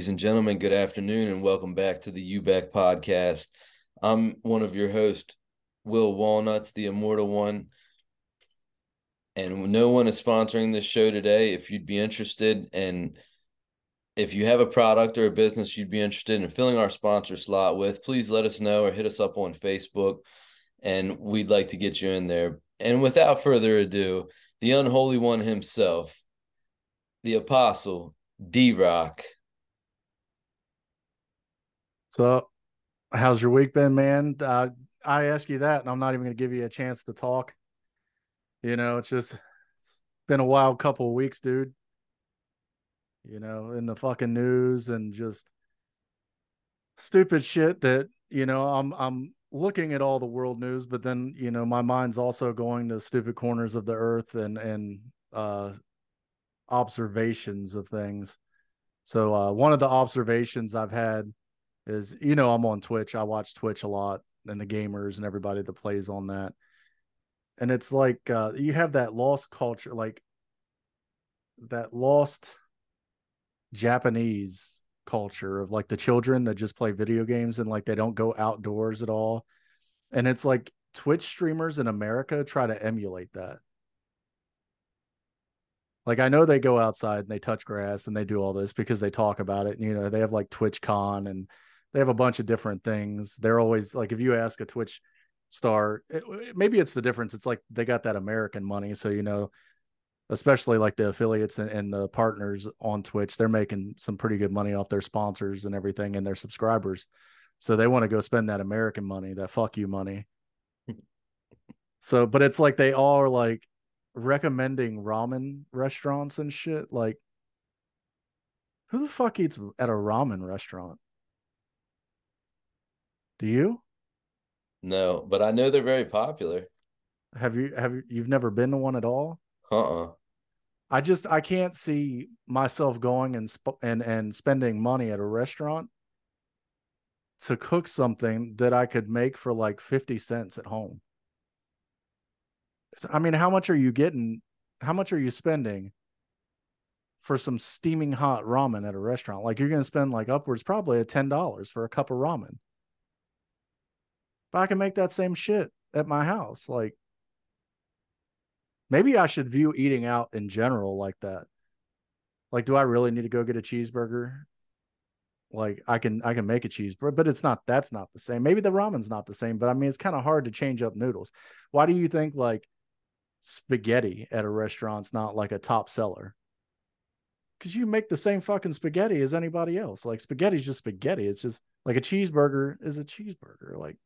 Ladies and gentlemen, good afternoon and welcome back to the UBEC podcast. I'm one of your hosts, Will Walnuts, the immortal one. And no one is sponsoring this show today. If you'd be interested and if you have a product or a business you'd be interested in filling our sponsor slot with, please let us know or hit us up on Facebook and we'd like to get you in there. And without further ado, the unholy one himself, the apostle, D Rock. So, how's your week been, man? Uh, I ask you that, and I'm not even going to give you a chance to talk. You know, it's just it's been a wild couple of weeks, dude. You know, in the fucking news and just stupid shit that you know I'm I'm looking at all the world news, but then you know my mind's also going to stupid corners of the earth and and uh, observations of things. So uh, one of the observations I've had is you know I'm on Twitch. I watch Twitch a lot and the gamers and everybody that plays on that. And it's like uh, you have that lost culture, like that lost Japanese culture of like the children that just play video games and like they don't go outdoors at all. And it's like Twitch streamers in America try to emulate that. Like I know they go outside and they touch grass and they do all this because they talk about it. And, you know, they have like TwitchCon and they have a bunch of different things. They're always like if you ask a Twitch star, it, maybe it's the difference. It's like they got that American money, so you know, especially like the affiliates and, and the partners on Twitch, they're making some pretty good money off their sponsors and everything and their subscribers. So they want to go spend that American money, that fuck you money. so, but it's like they all are like recommending ramen restaurants and shit. Like, who the fuck eats at a ramen restaurant? Do you? No, but I know they're very popular. Have you have you you've never been to one at all? Uh-uh. I just I can't see myself going and sp- and and spending money at a restaurant to cook something that I could make for like 50 cents at home. I mean, how much are you getting? How much are you spending for some steaming hot ramen at a restaurant? Like you're going to spend like upwards probably at $10 for a cup of ramen. But I can make that same shit at my house. Like maybe I should view eating out in general like that. Like, do I really need to go get a cheeseburger? Like I can I can make a cheeseburger, but it's not that's not the same. Maybe the ramen's not the same, but I mean it's kind of hard to change up noodles. Why do you think like spaghetti at a restaurant's not like a top seller? Because you make the same fucking spaghetti as anybody else. Like spaghetti's just spaghetti. It's just like a cheeseburger is a cheeseburger. Like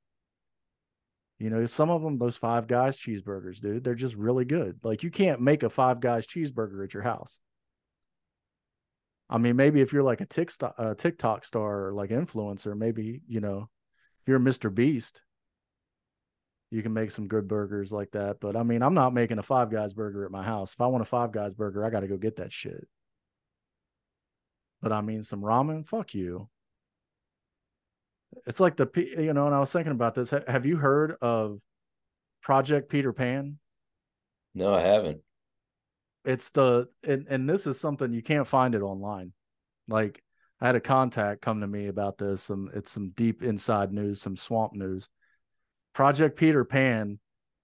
you know, some of them, those five guys cheeseburgers, dude, they're just really good. Like you can't make a five guys cheeseburger at your house. I mean, maybe if you're like a TikTok, a TikTok star or like influencer, maybe, you know, if you're Mr. Beast, you can make some good burgers like that. But I mean, I'm not making a five guys burger at my house. If I want a five guys burger, I got to go get that shit. But I mean, some ramen, fuck you it's like the you know and i was thinking about this. Have you heard of project peter pan? No i haven't. It's the and, and this is something you can't find it online. Like i had a contact come to me about this and it's some deep inside news some swamp news. Project peter pan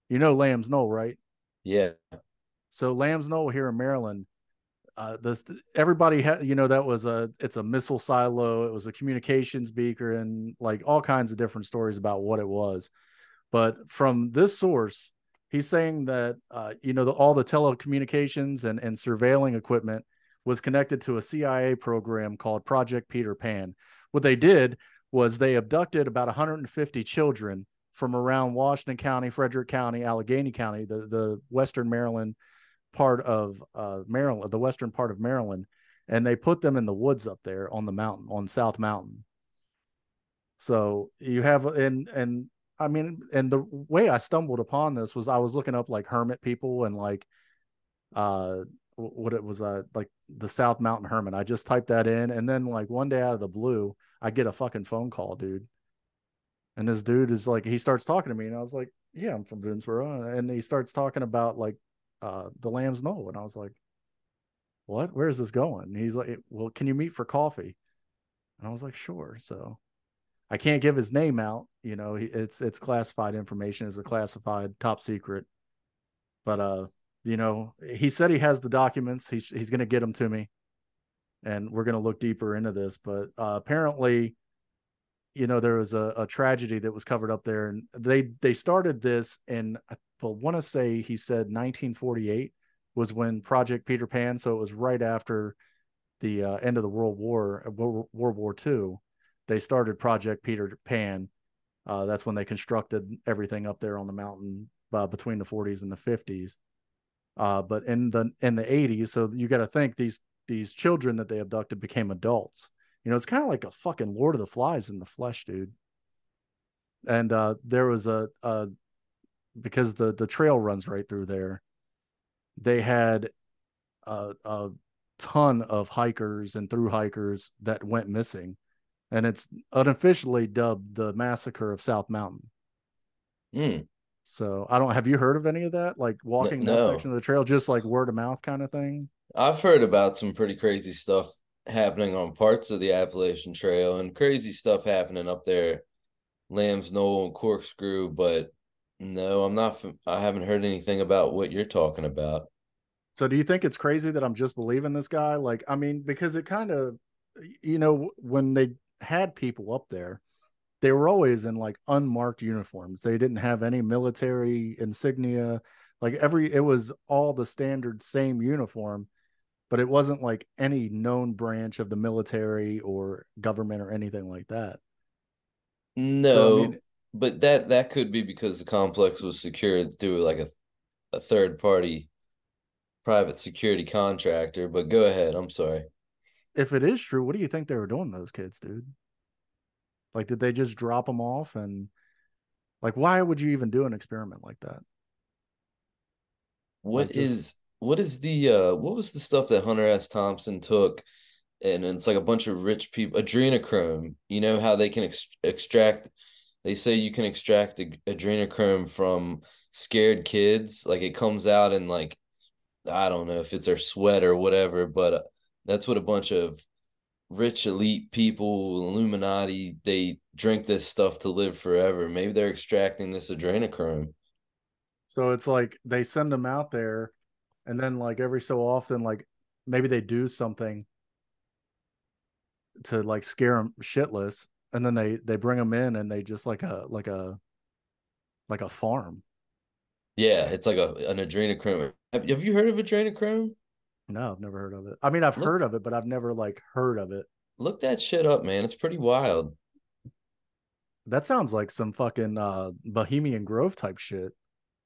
you know lambs knoll right? Yeah. So lambs knoll here in maryland uh, this everybody had you know that was a it's a missile silo it was a communications beaker and like all kinds of different stories about what it was. But from this source he's saying that uh, you know the, all the telecommunications and and surveilling equipment was connected to a cia program called project peter pan. What they did was they abducted about 150 children from around washington county frederick county allegheny county the the western maryland part of uh, Maryland, the western part of Maryland, and they put them in the woods up there on the mountain, on South Mountain. So you have and and I mean, and the way I stumbled upon this was I was looking up like hermit people and like uh what it was uh like the South Mountain Hermit. I just typed that in and then like one day out of the blue, I get a fucking phone call, dude. And this dude is like he starts talking to me and I was like, Yeah, I'm from Boonsboro. And he starts talking about like uh, the Lambs Knoll. And I was like, what? Where is this going? And he's like, well, can you meet for coffee? And I was like, sure. So I can't give his name out. You know, it's it's classified information. It's a classified top secret. But uh, you know, he said he has the documents. He's he's going to get them to me, and we're going to look deeper into this. But uh, apparently, you know, there was a, a tragedy that was covered up there, and they they started this in I want to say he said 1948 was when Project Peter Pan. So it was right after the uh, end of the World War, uh, World, World War II. They started Project Peter Pan. Uh, that's when they constructed everything up there on the mountain uh, between the 40s and the 50s. Uh, but in the in the 80s, so you got to think these these children that they abducted became adults. You know, it's kind of like a fucking Lord of the Flies in the flesh, dude. And uh, there was a, a because the the trail runs right through there. They had a, a ton of hikers and through hikers that went missing, and it's unofficially dubbed the massacre of South Mountain. Mm. So I don't have you heard of any of that? Like walking no, that section of the trail, just like word of mouth kind of thing. I've heard about some pretty crazy stuff happening on parts of the Appalachian Trail and crazy stuff happening up there, Lambs Knoll and Corkscrew. But no, I'm not. I haven't heard anything about what you're talking about. So do you think it's crazy that I'm just believing this guy? Like, I mean, because it kind of, you know, when they had people up there, they were always in like unmarked uniforms. They didn't have any military insignia. Like every, it was all the standard same uniform, but it wasn't like any known branch of the military or government or anything like that. No, so, I mean, but that that could be because the complex was secured through like a a third party private security contractor. But go ahead. I'm sorry. If it is true, what do you think they were doing, those kids, dude? Like, did they just drop them off? And like, why would you even do an experiment like that? What like is just... what is the uh what was the stuff that Hunter S. Thompson took? And it's like a bunch of rich people, adrenochrome. You know how they can ex- extract. They say you can extract adrenochrome from scared kids. Like it comes out in like I don't know if it's their sweat or whatever, but uh, that's what a bunch of rich elite people, Illuminati, they drink this stuff to live forever. Maybe they're extracting this adrenochrome. So it's like they send them out there, and then like every so often, like maybe they do something to like scare them shitless, and then they they bring them in, and they just like a like a like a farm. Yeah, it's like a an adrenochrome. Have, have you heard of adrenochrome? No, I've never heard of it. I mean, I've look, heard of it, but I've never like heard of it. Look that shit up, man. It's pretty wild. That sounds like some fucking uh Bohemian Grove type shit.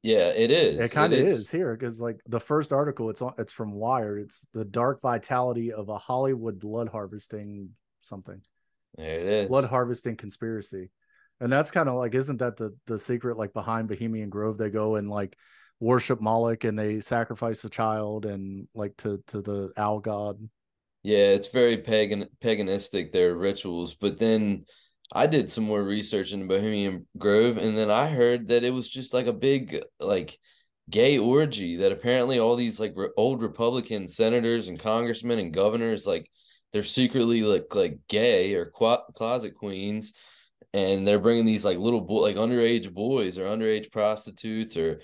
Yeah, it is. It kind of is. is. here because like the first article, it's on. It's from Wired. It's the dark vitality of a Hollywood blood harvesting something. There it is. Blood harvesting conspiracy, and that's kind of like, isn't that the the secret? Like behind Bohemian Grove, they go and like worship Moloch and they sacrifice a child and like to to the owl god. Yeah, it's very pagan paganistic their rituals, but then I did some more research in Bohemian Grove and then I heard that it was just like a big like gay orgy that apparently all these like re- old Republican senators and congressmen and governors like they're secretly like like gay or qu- closet queens and they're bringing these like little boy like underage boys or underage prostitutes or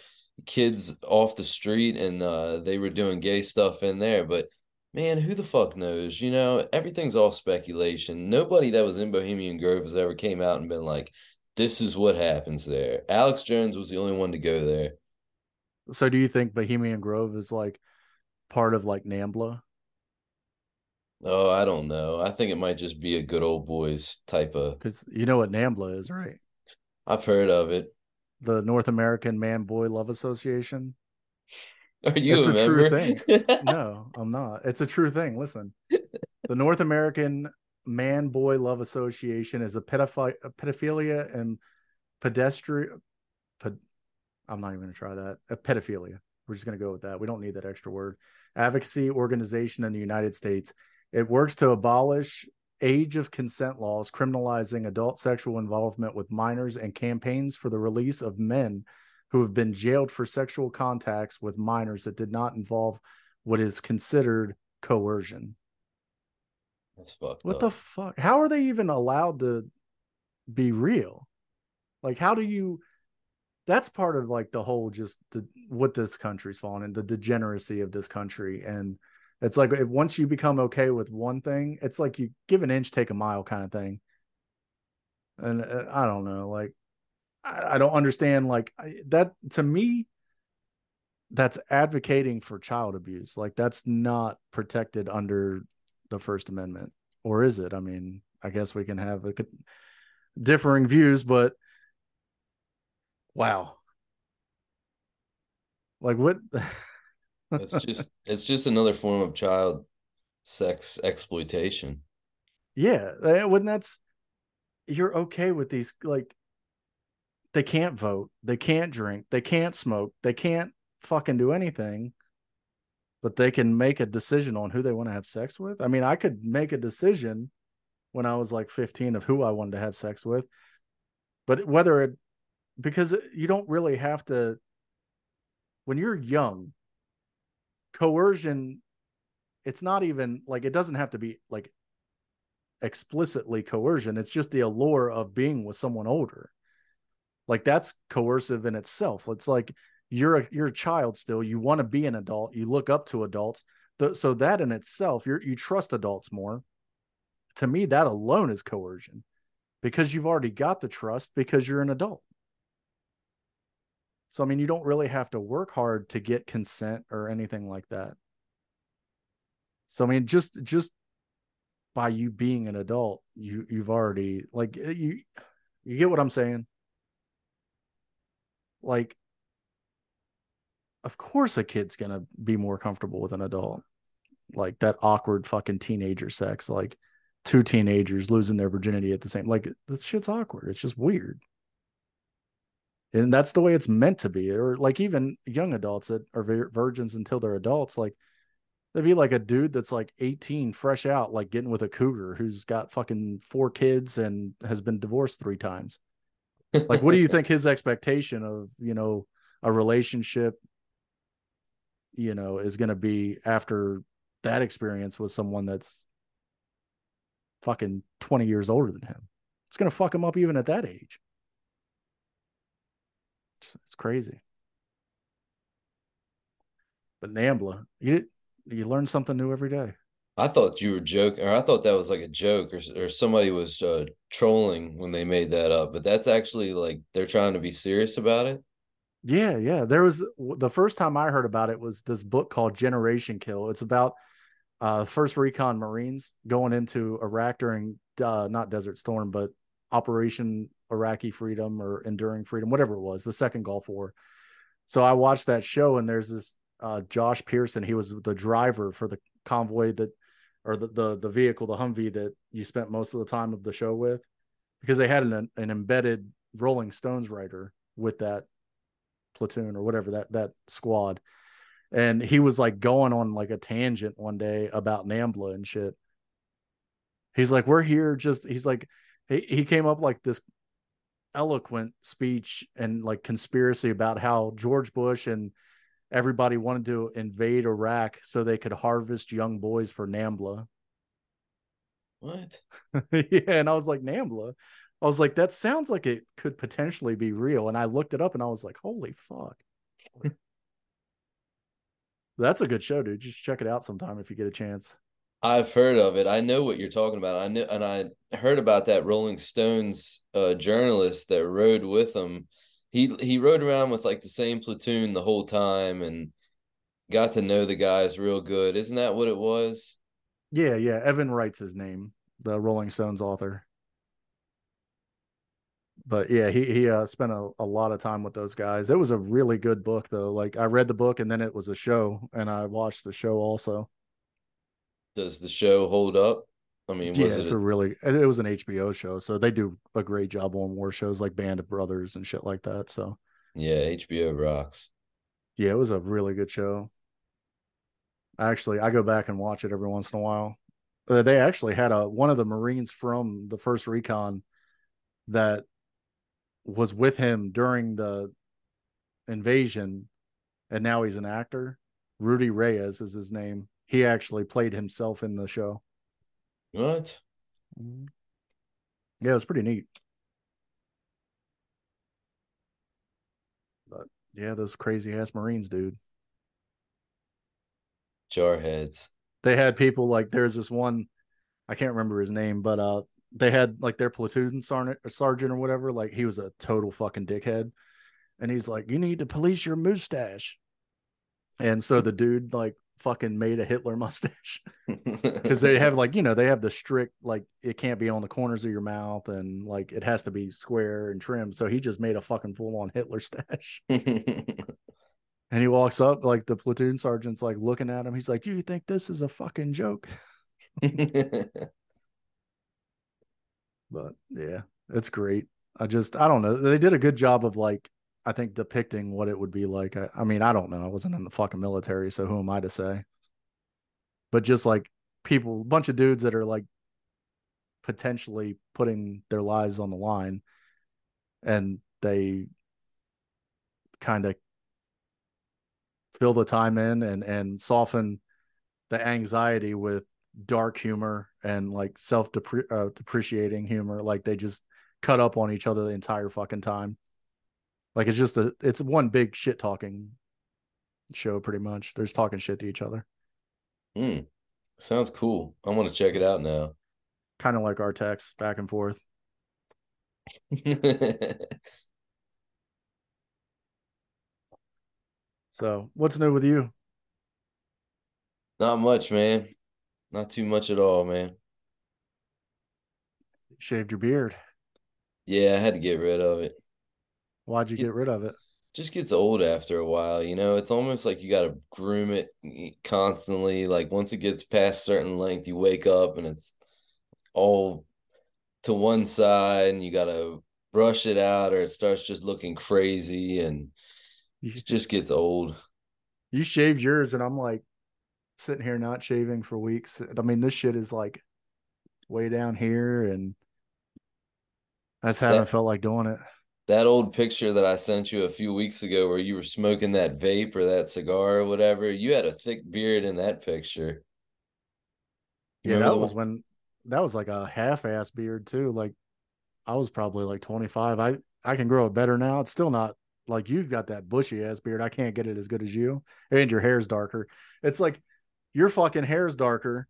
kids off the street and uh, they were doing gay stuff in there. But man, who the fuck knows? You know, everything's all speculation. Nobody that was in Bohemian Grove has ever came out and been like, this is what happens there. Alex Jones was the only one to go there. So do you think Bohemian Grove is like part of like NAMBLA? Oh, I don't know. I think it might just be a good old boys type of. Because you know what NAMBLA is, right? I've heard of it the North American Man Boy Love Association. Are you it's a, a true thing. no, I'm not. It's a true thing. Listen, the North American Man Boy Love Association is a, pedophi- a pedophilia and pedestrian. Ped- I'm not even going to try that. A pedophilia. We're just going to go with that. We don't need that extra word. Advocacy organization in the United States. It works to abolish age of consent laws criminalizing adult sexual involvement with minors and campaigns for the release of men who have been jailed for sexual contacts with minors that did not involve what is considered coercion. That's fucked What up. the fuck? How are they even allowed to be real? Like, how do you? That's part of like the whole just the what this country's fallen in the degeneracy of this country, and it's like once you become okay with one thing, it's like you give an inch, take a mile kind of thing. And uh, I don't know, like I, I don't understand like I, that to me. That's advocating for child abuse. Like that's not protected under the First Amendment, or is it? I mean, I guess we can have a, differing views, but wow, like what? it's just it's just another form of child sex exploitation. Yeah, eh, when that's you're okay with these like they can't vote, they can't drink, they can't smoke, they can't fucking do anything but they can make a decision on who they want to have sex with. I mean, I could make a decision when I was like 15 of who I wanted to have sex with, but whether it, because you don't really have to, when you're young, coercion, it's not even like, it doesn't have to be like explicitly coercion. It's just the allure of being with someone older. Like that's coercive in itself. It's like, you're a you're a child still. You want to be an adult. You look up to adults. So that in itself you you trust adults more. To me that alone is coercion because you've already got the trust because you're an adult. So i mean you don't really have to work hard to get consent or anything like that. So i mean just just by you being an adult you you've already like eh, you you get what i'm saying like of course a kid's gonna be more comfortable with an adult. Like that awkward fucking teenager sex like two teenagers losing their virginity at the same like this shit's awkward. It's just weird. And that's the way it's meant to be. Or like even young adults that are virgins until they're adults like they'd be like a dude that's like 18 fresh out like getting with a cougar who's got fucking four kids and has been divorced three times like what do you think his expectation of you know a relationship you know, is going to be after that experience with someone that's fucking 20 years older than him. It's going to fuck him up even at that age. It's, it's crazy. But Nambla, you you learn something new every day. I thought you were joking, or I thought that was like a joke, or or somebody was uh, trolling when they made that up. But that's actually like they're trying to be serious about it. Yeah, yeah. There was the first time I heard about it was this book called Generation Kill. It's about uh, first recon Marines going into Iraq during uh, not Desert Storm, but Operation Iraqi Freedom or Enduring Freedom, whatever it was, the second Gulf War. So I watched that show, and there's this uh, Josh Pearson. He was the driver for the convoy that, or the, the the vehicle, the Humvee that you spent most of the time of the show with, because they had an an embedded Rolling Stones writer with that platoon or whatever that that squad and he was like going on like a tangent one day about Nambla and shit. He's like, we're here just he's like he, he came up like this eloquent speech and like conspiracy about how George Bush and everybody wanted to invade Iraq so they could harvest young boys for Nambla. What? yeah, and I was like, Nambla. I was like, that sounds like it could potentially be real. And I looked it up and I was like, holy fuck. That's a good show, dude. Just check it out sometime if you get a chance. I've heard of it. I know what you're talking about. I knew, and I heard about that Rolling Stones uh, journalist that rode with them. He he rode around with like the same platoon the whole time and got to know the guys real good. Isn't that what it was? Yeah, yeah. Evan Wright's his name, the Rolling Stones author but yeah, he he uh, spent a, a lot of time with those guys. It was a really good book though. Like I read the book and then it was a show, and I watched the show also. Does the show hold up? I mean, yeah, it's a, a really it was an HBO show, so they do a great job on war shows like Band of Brothers and shit like that. So yeah, HBO rocks. Yeah, it was a really good show. Actually, I go back and watch it every once in a while. Uh, they actually had a one of the Marines from the first recon that was with him during the invasion and now he's an actor. Rudy Reyes is his name. He actually played himself in the show. What? Mm-hmm. Yeah, it was pretty neat. But yeah, those crazy ass Marines, dude. Jarheads. They had people like there's this one, I can't remember his name, but uh they had like their platoon sergeant, sergeant or whatever. Like he was a total fucking dickhead, and he's like, "You need to police your mustache." And so the dude like fucking made a Hitler mustache because they have like you know they have the strict like it can't be on the corners of your mouth and like it has to be square and trim. So he just made a fucking full on Hitler stash. and he walks up like the platoon sergeant's like looking at him. He's like, "You think this is a fucking joke?" but yeah, it's great. I just I don't know. They did a good job of like I think depicting what it would be like. I, I mean, I don't know. I wasn't in the fucking military, so who am I to say? But just like people, a bunch of dudes that are like potentially putting their lives on the line and they kind of fill the time in and and soften the anxiety with dark humor and like self uh, depreciating humor like they just cut up on each other the entire fucking time like it's just a it's one big shit talking show pretty much. There's talking shit to each other. Hmm. Sounds cool. I want to check it out now. Kind of like our text back and forth. so, what's new with you? Not much, man. Not too much at all, man. Shaved your beard. Yeah, I had to get rid of it. Why'd you get rid of it? Just gets old after a while, you know. It's almost like you got to groom it constantly. Like once it gets past certain length, you wake up and it's all to one side, and you got to brush it out, or it starts just looking crazy, and it just gets old. You shaved yours, and I'm like sitting here not shaving for weeks. I mean, this shit is like way down here, and I just haven't that, felt like doing it that old picture that I sent you a few weeks ago where you were smoking that vape or that cigar or whatever, you had a thick beard in that picture. You yeah, that was one? when that was like a half ass beard too. Like I was probably like 25. I I can grow it better now. It's still not like you've got that bushy ass beard. I can't get it as good as you. And your hair's darker. It's like your fucking hair's darker.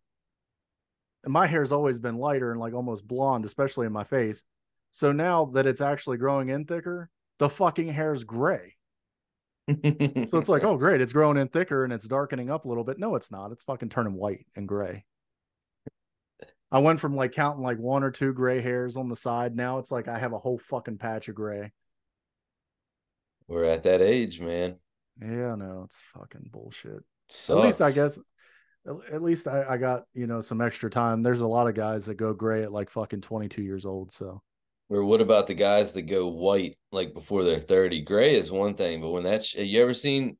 And my hair's always been lighter and like almost blonde, especially in my face. So now that it's actually growing in thicker, the fucking hair's gray. so it's like, oh, great, it's growing in thicker and it's darkening up a little bit. No, it's not. It's fucking turning white and gray. I went from like counting like one or two gray hairs on the side. Now it's like I have a whole fucking patch of gray. We're at that age, man. Yeah, no, it's fucking bullshit. Sucks. At least I guess at least I, I got, you know, some extra time. There's a lot of guys that go gray at like fucking 22 years old. So or what about the guys that go white like before they're 30? Gray is one thing, but when that's you ever seen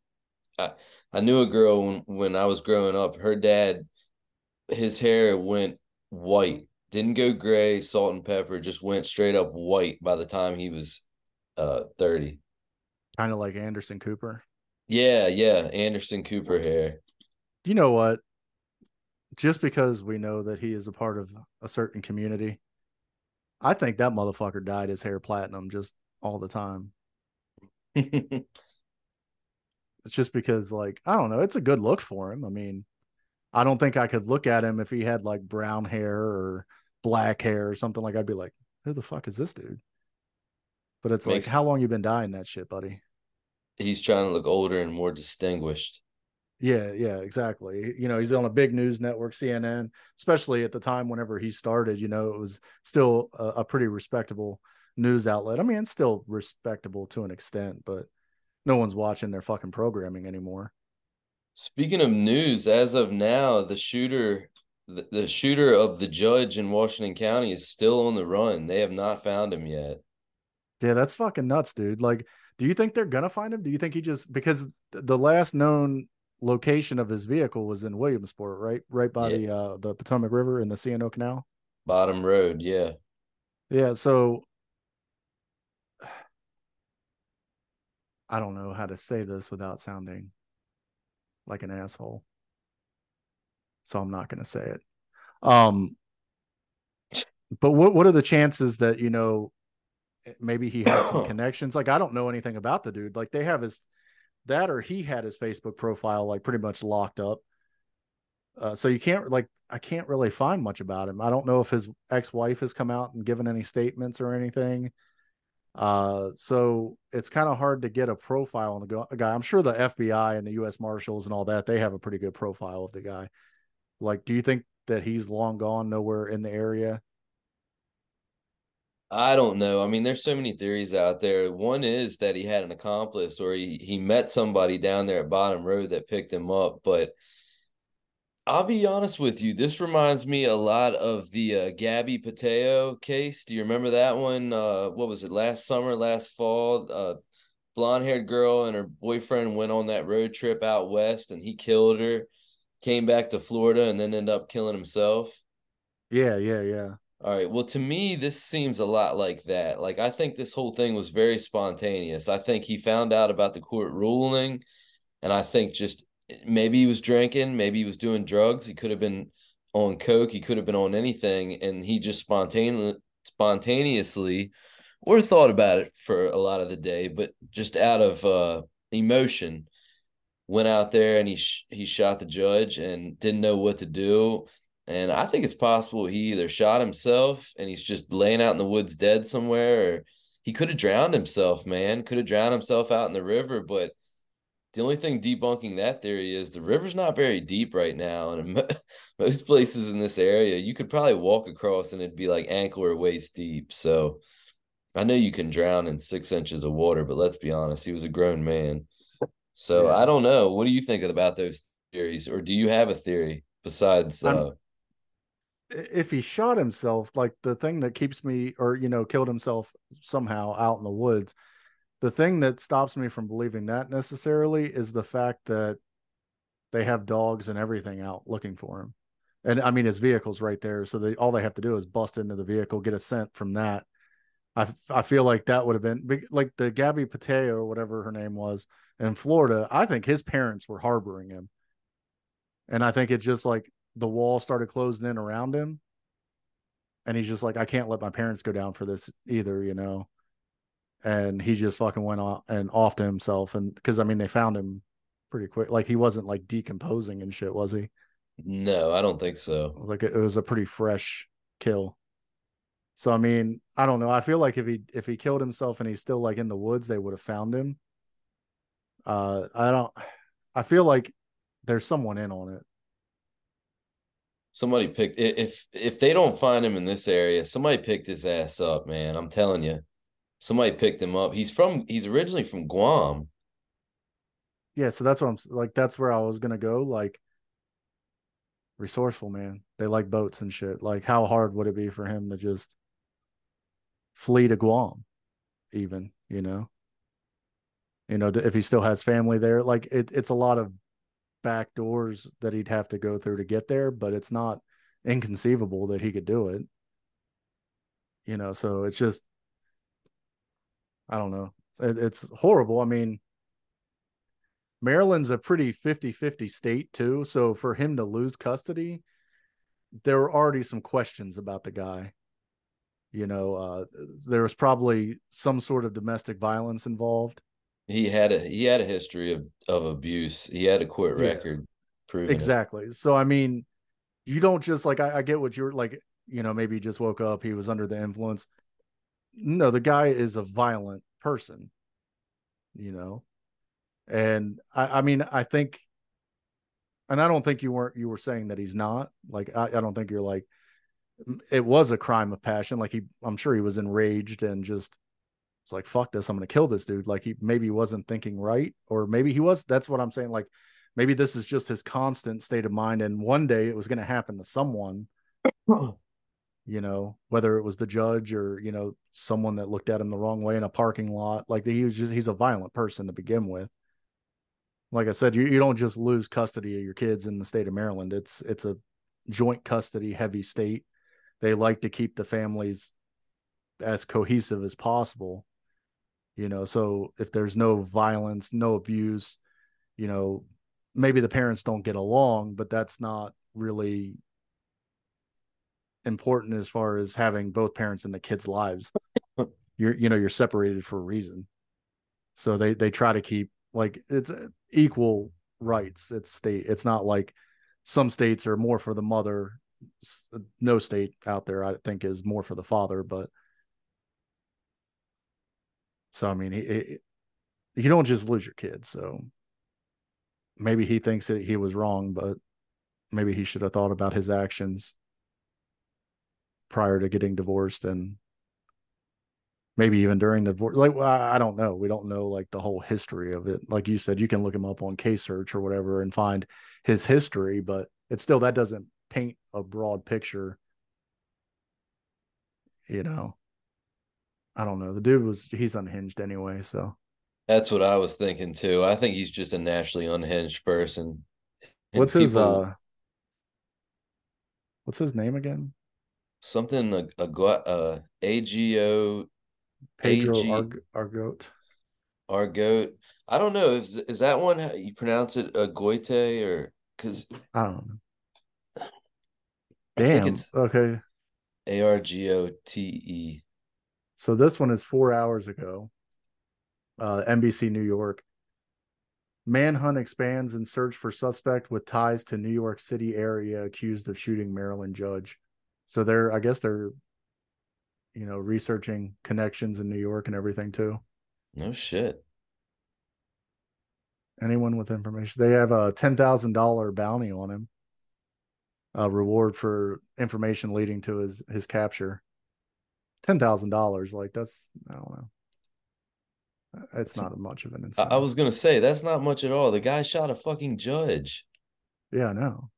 I, I knew a girl when, when I was growing up, her dad his hair went white. Didn't go gray, salt and pepper, just went straight up white by the time he was uh 30. Kind of like Anderson Cooper. Yeah, yeah, Anderson Cooper hair. You know what? Just because we know that he is a part of a certain community I think that motherfucker dyed his hair platinum just all the time. it's just because, like, I don't know, it's a good look for him. I mean, I don't think I could look at him if he had like brown hair or black hair or something like I'd be like, who the fuck is this dude? But it's Makes, like, how long you been dyeing that shit, buddy? He's trying to look older and more distinguished. Yeah, yeah, exactly. You know, he's on a big news network, CNN, especially at the time whenever he started, you know, it was still a, a pretty respectable news outlet. I mean, it's still respectable to an extent, but no one's watching their fucking programming anymore. Speaking of news, as of now, the shooter the, the shooter of the judge in Washington County is still on the run. They have not found him yet. Yeah, that's fucking nuts, dude. Like, do you think they're gonna find him? Do you think he just because the last known location of his vehicle was in Williamsport, right? Right by yeah. the uh the Potomac River and the C&O Canal. Bottom Road, yeah. Yeah, so I don't know how to say this without sounding like an asshole. So I'm not going to say it. Um but what what are the chances that you know maybe he had some connections? Like I don't know anything about the dude. Like they have his that or he had his Facebook profile like pretty much locked up. Uh, so you can't like I can't really find much about him. I don't know if his ex-wife has come out and given any statements or anything. Uh, so it's kind of hard to get a profile on the guy. I'm sure the FBI and the U.S. Marshals and all that they have a pretty good profile of the guy. Like, do you think that he's long gone, nowhere in the area? I don't know. I mean, there's so many theories out there. One is that he had an accomplice or he he met somebody down there at Bottom Road that picked him up, but I'll be honest with you. This reminds me a lot of the uh, Gabby Petito case. Do you remember that one? Uh, what was it? Last summer, last fall, uh, blonde haired girl and her boyfriend went on that road trip out west, and he killed her. Came back to Florida and then ended up killing himself. Yeah, yeah, yeah. All right. Well, to me, this seems a lot like that. Like, I think this whole thing was very spontaneous. I think he found out about the court ruling, and I think just maybe he was drinking, maybe he was doing drugs. He could have been on coke. He could have been on anything, and he just spontaneously, spontaneously, or thought about it for a lot of the day, but just out of uh, emotion, went out there and he sh- he shot the judge and didn't know what to do and I think it's possible he either shot himself and he's just laying out in the woods dead somewhere, or he could have drowned himself, man. Could have drowned himself out in the river. But the only thing debunking that theory is the river's not very deep right now. And most places in this area, you could probably walk across and it'd be like ankle or waist deep. So I know you can drown in six inches of water, but let's be honest, he was a grown man. So yeah. I don't know. What do you think about those theories? Or do you have a theory besides uh, if he shot himself, like the thing that keeps me, or you know, killed himself somehow out in the woods, the thing that stops me from believing that necessarily is the fact that they have dogs and everything out looking for him. And I mean, his vehicle's right there, so they all they have to do is bust into the vehicle, get a scent from that. I I feel like that would have been like the Gabby Petito or whatever her name was in Florida. I think his parents were harboring him, and I think it just like the wall started closing in around him. And he's just like, I can't let my parents go down for this either, you know. And he just fucking went off and off to himself. And because I mean, they found him pretty quick. Like he wasn't like decomposing and shit, was he? No, I don't think so. Like it, it was a pretty fresh kill. So I mean, I don't know. I feel like if he if he killed himself and he's still like in the woods, they would have found him. Uh I don't I feel like there's someone in on it somebody picked if if they don't find him in this area, somebody picked his ass up, man. I'm telling you. Somebody picked him up. He's from he's originally from Guam. Yeah, so that's what I'm like that's where I was to go like resourceful, man. They like boats and shit. Like how hard would it be for him to just flee to Guam even, you know? You know, if he still has family there, like it, it's a lot of back doors that he'd have to go through to get there, but it's not inconceivable that he could do it. You know, so it's just, I don't know. It, it's horrible. I mean, Maryland's a pretty 50 50 state, too. So for him to lose custody, there were already some questions about the guy. You know, uh, there was probably some sort of domestic violence involved he had a he had a history of of abuse. He had a court yeah, record proving exactly. It. So I mean, you don't just like I, I get what you're like. You know, maybe he just woke up. He was under the influence. No, the guy is a violent person. You know, and I, I mean, I think, and I don't think you weren't you were saying that he's not. Like, I, I don't think you're like it was a crime of passion. Like he, I'm sure he was enraged and just it's like fuck this i'm gonna kill this dude. Like he maybe wasn't thinking right or maybe he was that's what i'm saying like maybe this is just his constant state of mind and one day it was gonna happen to someone you know whether it was the judge or you know someone that looked at him the wrong way in a parking lot like he was just he's a violent person to begin with. Like i said you, you don't just lose custody of your kids in the state of maryland it's it's a joint custody heavy state. They like to keep the families as cohesive as possible you know so if there's no violence no abuse you know maybe the parents don't get along but that's not really important as far as having both parents in the kids' lives. you're you know you're separated for a reason, so they they try to keep like it's uh, equal rights. It's state. It's not like some states are more for the mother. No state out there, I think, is more for the father. But so I mean, he, you don't just lose your kids. So maybe he thinks that he was wrong, but maybe he should have thought about his actions prior to getting divorced and maybe even during the divorce. Like, I don't know. We don't know like the whole history of it. Like you said, you can look him up on case search or whatever and find his history, but it's still that doesn't paint a broad picture. You know, I don't know. The dude was he's unhinged anyway, so that's what I was thinking too. I think he's just a naturally unhinged person. And what's his uh what's his name again? Something a a uh, A G O Pedro Arg- Argote. Argote. I don't know. Is is that one how you pronounce it a goite or because I don't know. Damn. okay. A R G O T E. So this one is four hours ago. Uh, NBC New York. Manhunt expands in search for suspect with ties to New York City area accused of shooting Maryland judge. So they're, I guess they're you know, researching connections in New York and everything too. No shit. Anyone with information, they have a ten thousand dollar bounty on him. A reward for information leading to his his capture. Ten thousand dollars, like that's I don't know. It's not much of an incentive. I was gonna say that's not much at all. The guy shot a fucking judge. Yeah, I know.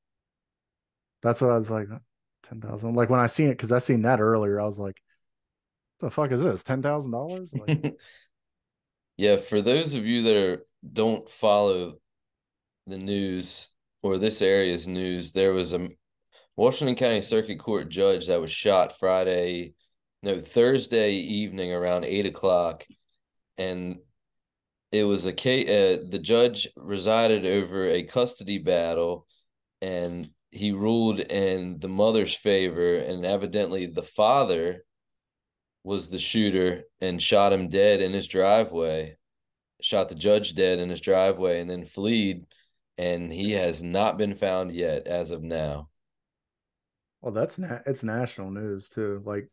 That's what I was like. Ten thousand. Like when I seen it, because I seen that earlier, I was like, the fuck is this? Ten thousand dollars? yeah, for those of you that are don't follow the news or this area's news, there was a Washington County Circuit Court judge that was shot Friday, no Thursday evening around eight o'clock, and it was a case. Uh, the judge resided over a custody battle, and he ruled in the mother's favor, and evidently the father was the shooter and shot him dead in his driveway, shot the judge dead in his driveway, and then fled. And he has not been found yet as of now. Well, that's na- it's national news too. Like,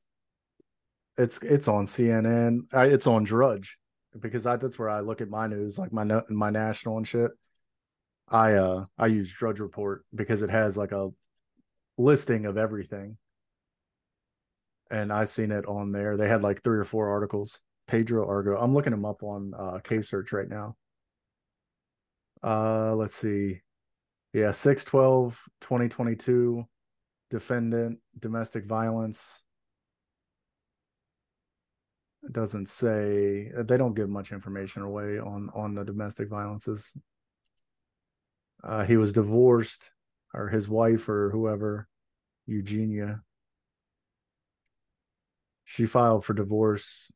it's it's on CNN. I, it's on Drudge because I, that's where I look at my news, like my my national and shit. I uh I use Drudge Report because it has like a listing of everything and I seen it on there. They had like three or four articles. Pedro Argo. I'm looking him up on uh, K search right now. Uh, let's see. Yeah, 612 2022 defendant domestic violence. Doesn't say they don't give much information away on on the domestic violences. Uh, he was divorced, or his wife, or whoever, Eugenia, she filed for divorce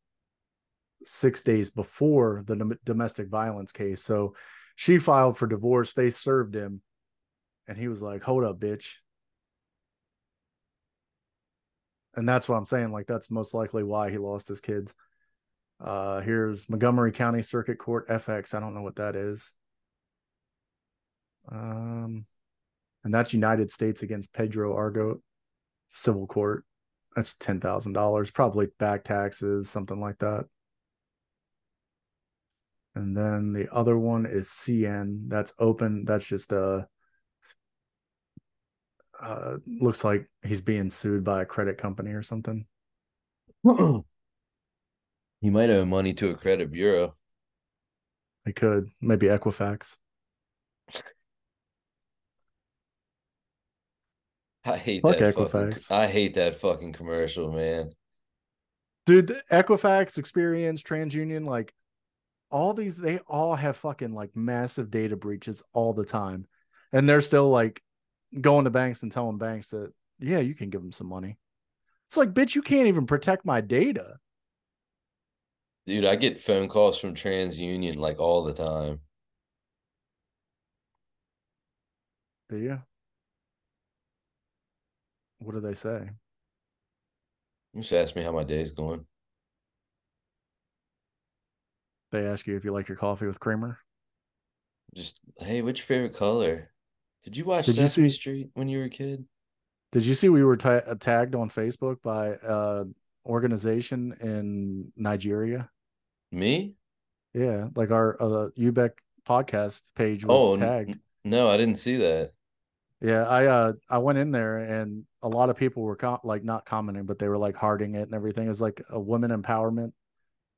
six days before the domestic violence case. So she filed for divorce. They served him, and he was like, "Hold up, bitch." And that's what I'm saying. Like that's most likely why he lost his kids. Uh, here's Montgomery County Circuit Court FX. I don't know what that is. Um, and that's United States against Pedro Argote Civil Court that's ten thousand dollars, probably back taxes, something like that. And then the other one is CN. That's open. That's just a. Uh, looks like he's being sued by a credit company or something. he might owe money to a credit bureau. He could maybe Equifax. I hate Fuck that Equifax. Fucking, I hate that fucking commercial, man. Dude, Equifax, Experian, TransUnion, like all these, they all have fucking like massive data breaches all the time, and they're still like going to banks and telling banks that yeah, you can give them some money. It's like, bitch, you can't even protect my data. Dude, I get phone calls from TransUnion like all the time. Do you? What do they say? you Just ask me how my day's going. They ask you if you like your coffee with creamer. Just hey, what's your favorite color? Did you watch Did you Sesame see- Street when you were a kid? Did you see we were ta- tagged on Facebook by uh organization in Nigeria? Me? Yeah, like our uh, UBEC podcast page was Oh n- tagged. no, I didn't see that. Yeah, I uh I went in there and a lot of people were com- like not commenting, but they were like hearting it and everything. It was like a women empowerment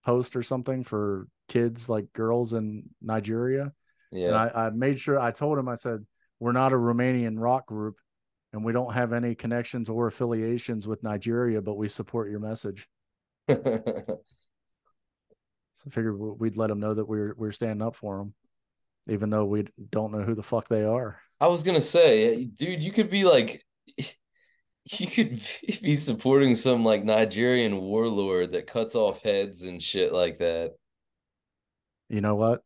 post or something for kids, like girls in Nigeria. And Yeah. I, I made sure I told him I said we're not a Romanian rock group and we don't have any connections or affiliations with Nigeria, but we support your message. So I figured we- we'd let them know that we're we're standing up for them, even though we don't know who the fuck they are. I was gonna say, dude, you could be like, you could be supporting some like Nigerian warlord that cuts off heads and shit like that. You know what?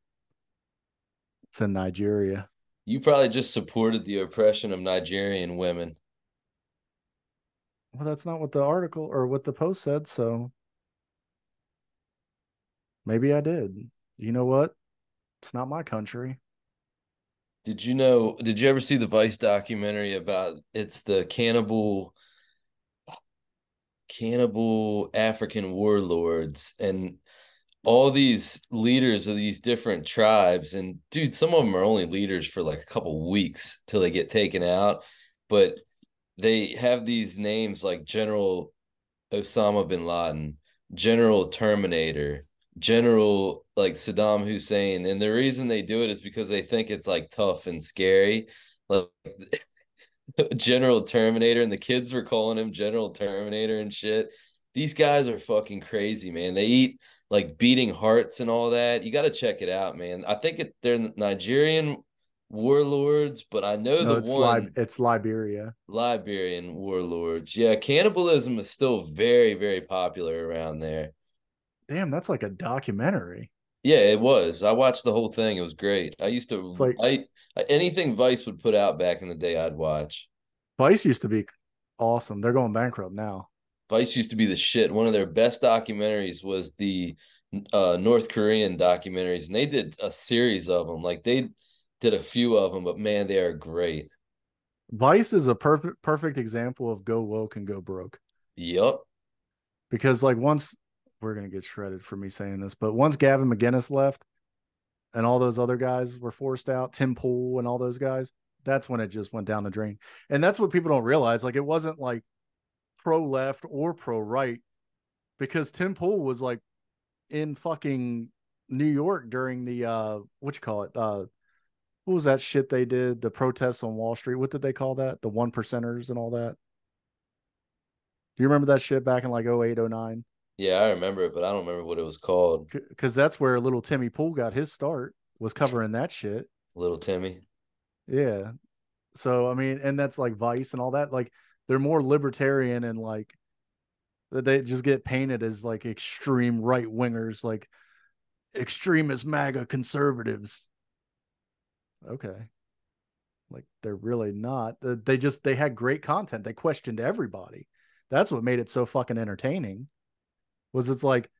It's in Nigeria. You probably just supported the oppression of Nigerian women. Well, that's not what the article or what the post said. So maybe I did. You know what? It's not my country. Did you know, did you ever see the Vice documentary about it's the cannibal cannibal African warlords and all these leaders of these different tribes and dude some of them are only leaders for like a couple weeks till they get taken out but they have these names like General Osama bin Laden, General Terminator, General like Saddam Hussein and the reason they do it is because they think it's like tough and scary like General Terminator and the kids were calling him General Terminator and shit. These guys are fucking crazy, man. They eat like beating hearts and all that. You got to check it out, man. I think it, they're Nigerian warlords, but I know No, the it's one Lib- it's Liberia. Liberian warlords. Yeah, cannibalism is still very, very popular around there. Damn, that's like a documentary. Yeah, it was. I watched the whole thing. It was great. I used to It's like- I uh, anything Vice would put out back in the day, I'd watch. Vice used to be awesome. They're going bankrupt now. Vice used to be the shit. One of their best documentaries was the uh, North Korean documentaries, and they did a series of them. Like they did a few of them, but man, they are great. Vice is a perfect perfect example of go woke and go broke. Yup. because like once we're gonna get shredded for me saying this, but once Gavin McInnes left and all those other guys were forced out, Tim Pool and all those guys, that's when it just went down the drain. And that's what people don't realize. Like it wasn't like pro left or pro right because Tim Pool was like in fucking New York during the uh what you call it? Uh what was that shit they did? The protests on Wall Street. What did they call that? The one percenters and all that. Do you remember that shit back in like 08, 09? Yeah, I remember it, but I don't remember what it was called. because that's where little Timmy Pool got his start was covering that shit. Little Timmy. Yeah. So I mean, and that's like Vice and all that. Like they're more libertarian and like they just get painted as like extreme right wingers, like extremist MAGA conservatives. Okay. Like they're really not. They- just they had great content. They questioned everybody. That's what made it so fucking entertaining. Was it's like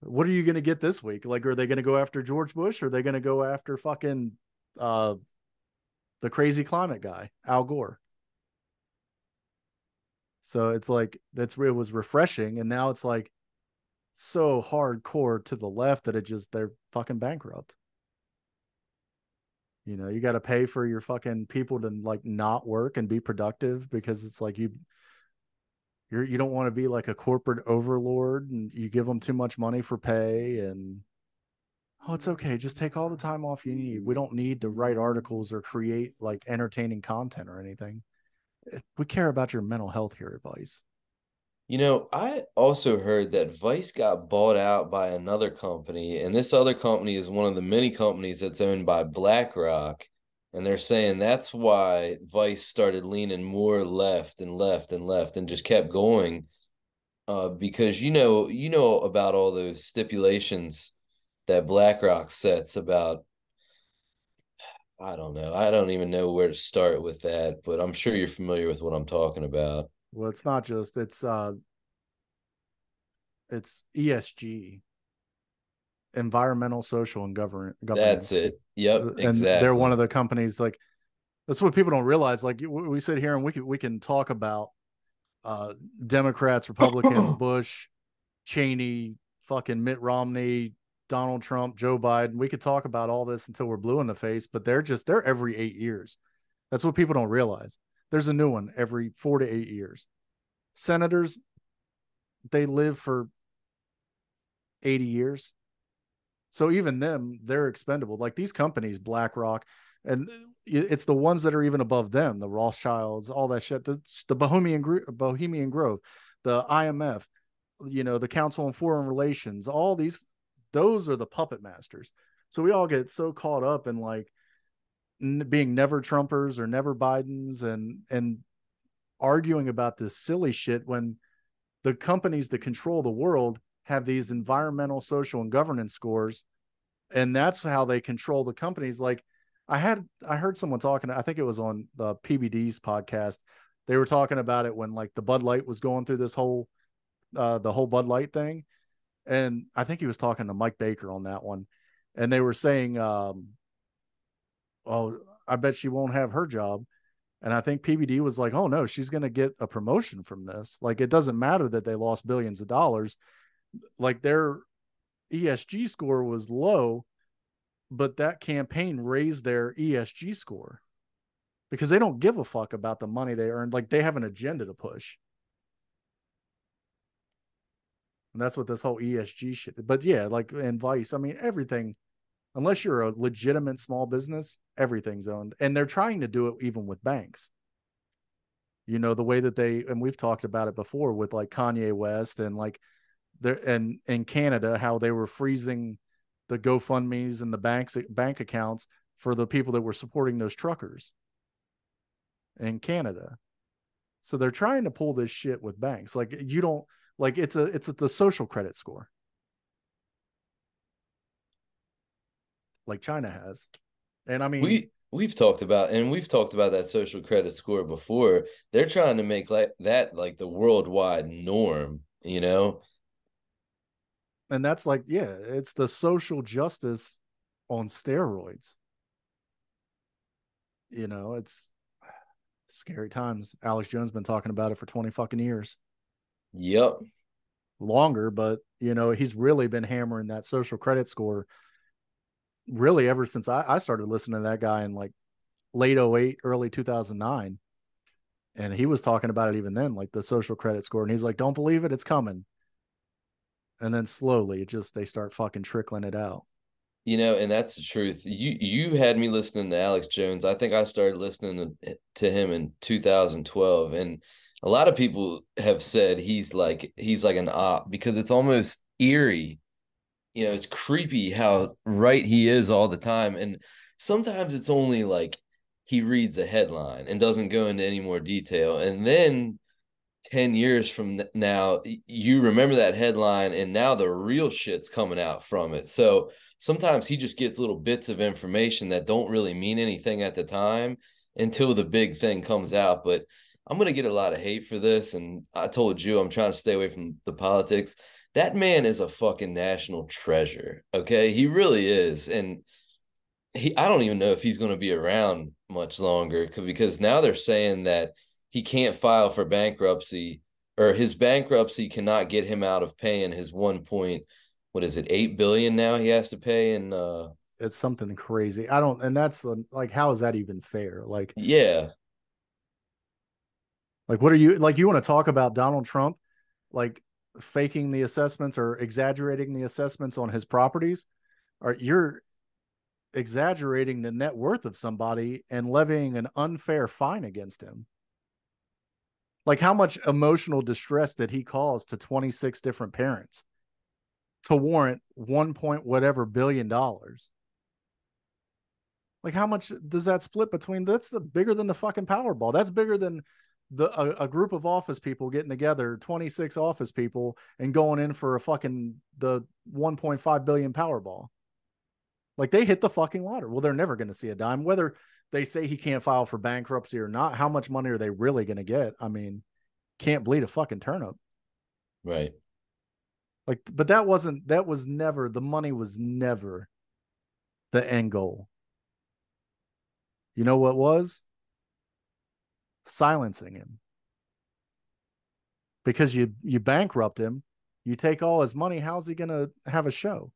what are you going to get this week? Like, are they going to go after George Bush? Are they going to go after fucking uh, the crazy climate guy, Al Gore? So it's like that's it was refreshing, and now it's like so hardcore to the left that it just they're fucking bankrupt. You know, you got to pay for your fucking people to like not work and be productive because it's like you you're you don't want to be like a corporate overlord and you give them too much money for pay and oh it's okay just take all the time off you need we don't need to write articles or create like entertaining content or anything we care about your mental health here at vice You know, I also heard that Vice got bought out by another company, and this other company is one of the many companies that's owned by BlackRock. And they're saying that's why Vice started leaning more left and left and left and just kept going. Uh, because you know, you know about all those stipulations that BlackRock sets about I don't know. I don't even know where to start with that, but I'm sure you're familiar with what I'm talking about. well it's not just it's uh It's ESG, environmental, social, and govern That's it. Yep, and exactly. they're one of the companies like that's what people don't realize like we we sit here and we can we can talk about uh democrats republicans bush cheney fucking mitt romney donald trump joe biden we could talk about all this until we're blue in the face but they're just they're every eight years. That's what people don't realize. There's a new one every four to eight years. Senators they live for 80 years. So even them, they're expendable. Like these companies, BlackRock, and it's the ones that are even above them, the Rothschilds, all that shit, the, the Bohemian Bohemian Grove, the IMF, you know, the Council on Foreign Relations, all these, those are the puppet masters. So we all get so caught up in like n- being never Trumpers or never Bidens and and arguing about this silly shit when the companies that control the world have these environmental, social, and governance scores, and that's how they control the companies. Like I had, I heard someone talking. I think it was on the PBD's podcast. They were talking about it when like the Bud Light was going through this whole, uh, the whole Bud Light thing, and I think he was talking to Mike Baker on that one, and they were saying, um, "Oh, I bet she won't have her job." And I think PBD was like, oh no, she's going to get a promotion from this. Like, it doesn't matter that they lost billions of dollars like their ESG score was low, but that campaign raised their ESG score because they don't give a fuck about the money they earned. Like they have an agenda to push. And that's what this whole ESG shit. But yeah, like in Vice, I mean, everything, unless you're a legitimate small business, everything's owned. And they're trying to do it even with banks. You know, the way that they, and we've talked about it before with like Kanye West and like there and in Canada how they were freezing the GoFundmes and the banks bank accounts for the people that were supporting those truckers in Canada. So they're trying to pull this shit with banks. Like you don't like it's a it's a, the social credit score. Like China has. And I mean we we've talked about and we've talked about that social credit score before. They're trying to make like that like the worldwide norm, you know? and that's like yeah it's the social justice on steroids you know it's scary times alex jones been talking about it for 20 fucking years yep. longer but you know he's really been hammering that social credit score really ever since i, I started listening to that guy in like late 08 early 2009 and he was talking about it even then like the social credit score and he's like don't believe it it's coming. And then slowly it just they start fucking trickling it out. You know and that's the truth. You you had me listening to alex jones. I think i started listening to, to him in 2012 and a lot of people have said he's like he's like an op because it's almost eerie. You know it's creepy how right he is all the time and sometimes it's only like he reads a headline and doesn't go into any more detail and then 10 years from now you remember that headline and now the real shit's coming out from it. So sometimes he just gets little bits of information that don't really mean anything at the time until the big thing comes out but i'm going to get a lot of hate for this and i told you i'm trying to stay away from the politics. That man is a fucking national treasure okay? He really is and he i don't even know if he's going to be around much longer because now they're saying that he can't file for bankruptcy or his bankruptcy cannot get him out of paying his one point what is it eight billion now he has to pay and uh it's something crazy. I don't and that's like how is that even fair? Like yeah like what are you like you want to talk about donald trump like faking the assessments or exaggerating the assessments on his properties or you're exaggerating the net worth of somebody and levying an unfair fine against him like how much emotional distress did he cause to 26 different parents to warrant one point whatever billion dollars? Like how much does that split between that's the bigger than the fucking Powerball. That's bigger than the a, a, group of office people getting together, 26 office people and going in for a fucking the 1.5 billion Powerball. Like they hit the fucking lottery. Well, they're never going to see a dime whether they say he can't file for bankruptcy or not, how much money are they really going to get? I mean, can't bleed a fucking turnip. Right. Like, but that wasn't that was never the money was never the end goal. You know what was? Silencing him. Because you you bankrupt him, you take all his money, how's he gonna have a show?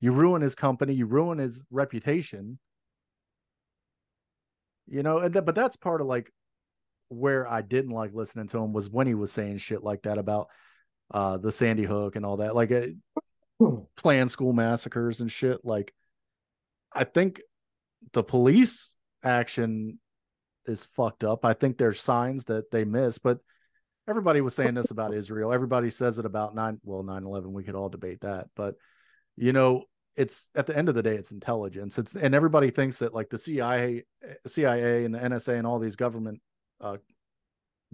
You ruin his company, you ruin his reputation. You know, and th- but that's part of like where I didn't like listening to him was when he was saying shit like that about uh the Sandy Hook and all that, like uh, plan school massacres and shit. Like, I think the police action is fucked up. I think there's signs that they miss, but everybody was saying this about Israel. Everybody says it about nine, well, 9 11. We could all debate that, but you know, it's at the end of the day, it's intelligence. It's and everybody thinks that like the CIA, CIA and the NSA and all these government uh,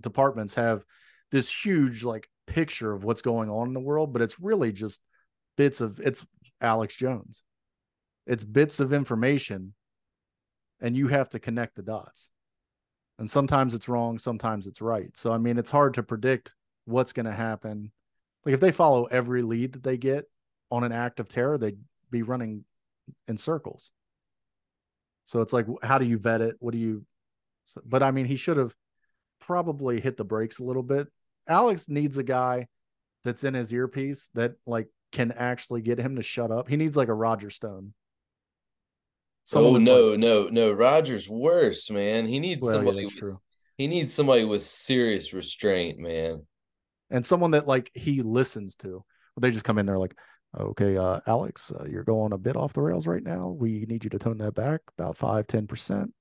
departments have this huge like picture of what's going on in the world, but it's really just bits of it's Alex Jones. It's bits of information, and you have to connect the dots. And sometimes it's wrong, sometimes it's right. So I mean, it's hard to predict what's going to happen. Like if they follow every lead that they get on an act of terror, they'd be running in circles. So it's like, how do you vet it? What do you? But I mean, he should have probably hit the brakes a little bit. Alex needs a guy that's in his earpiece that like can actually get him to shut up. He needs like a Roger Stone. Someone oh no, like, no, no! Roger's worse, man. He needs well, somebody. Yeah, with. He needs somebody with serious restraint, man. And someone that like he listens to. They just come in there like, okay, uh, Alex, uh, you're going a bit off the rails right now. We need you to tone that back about five, ten percent.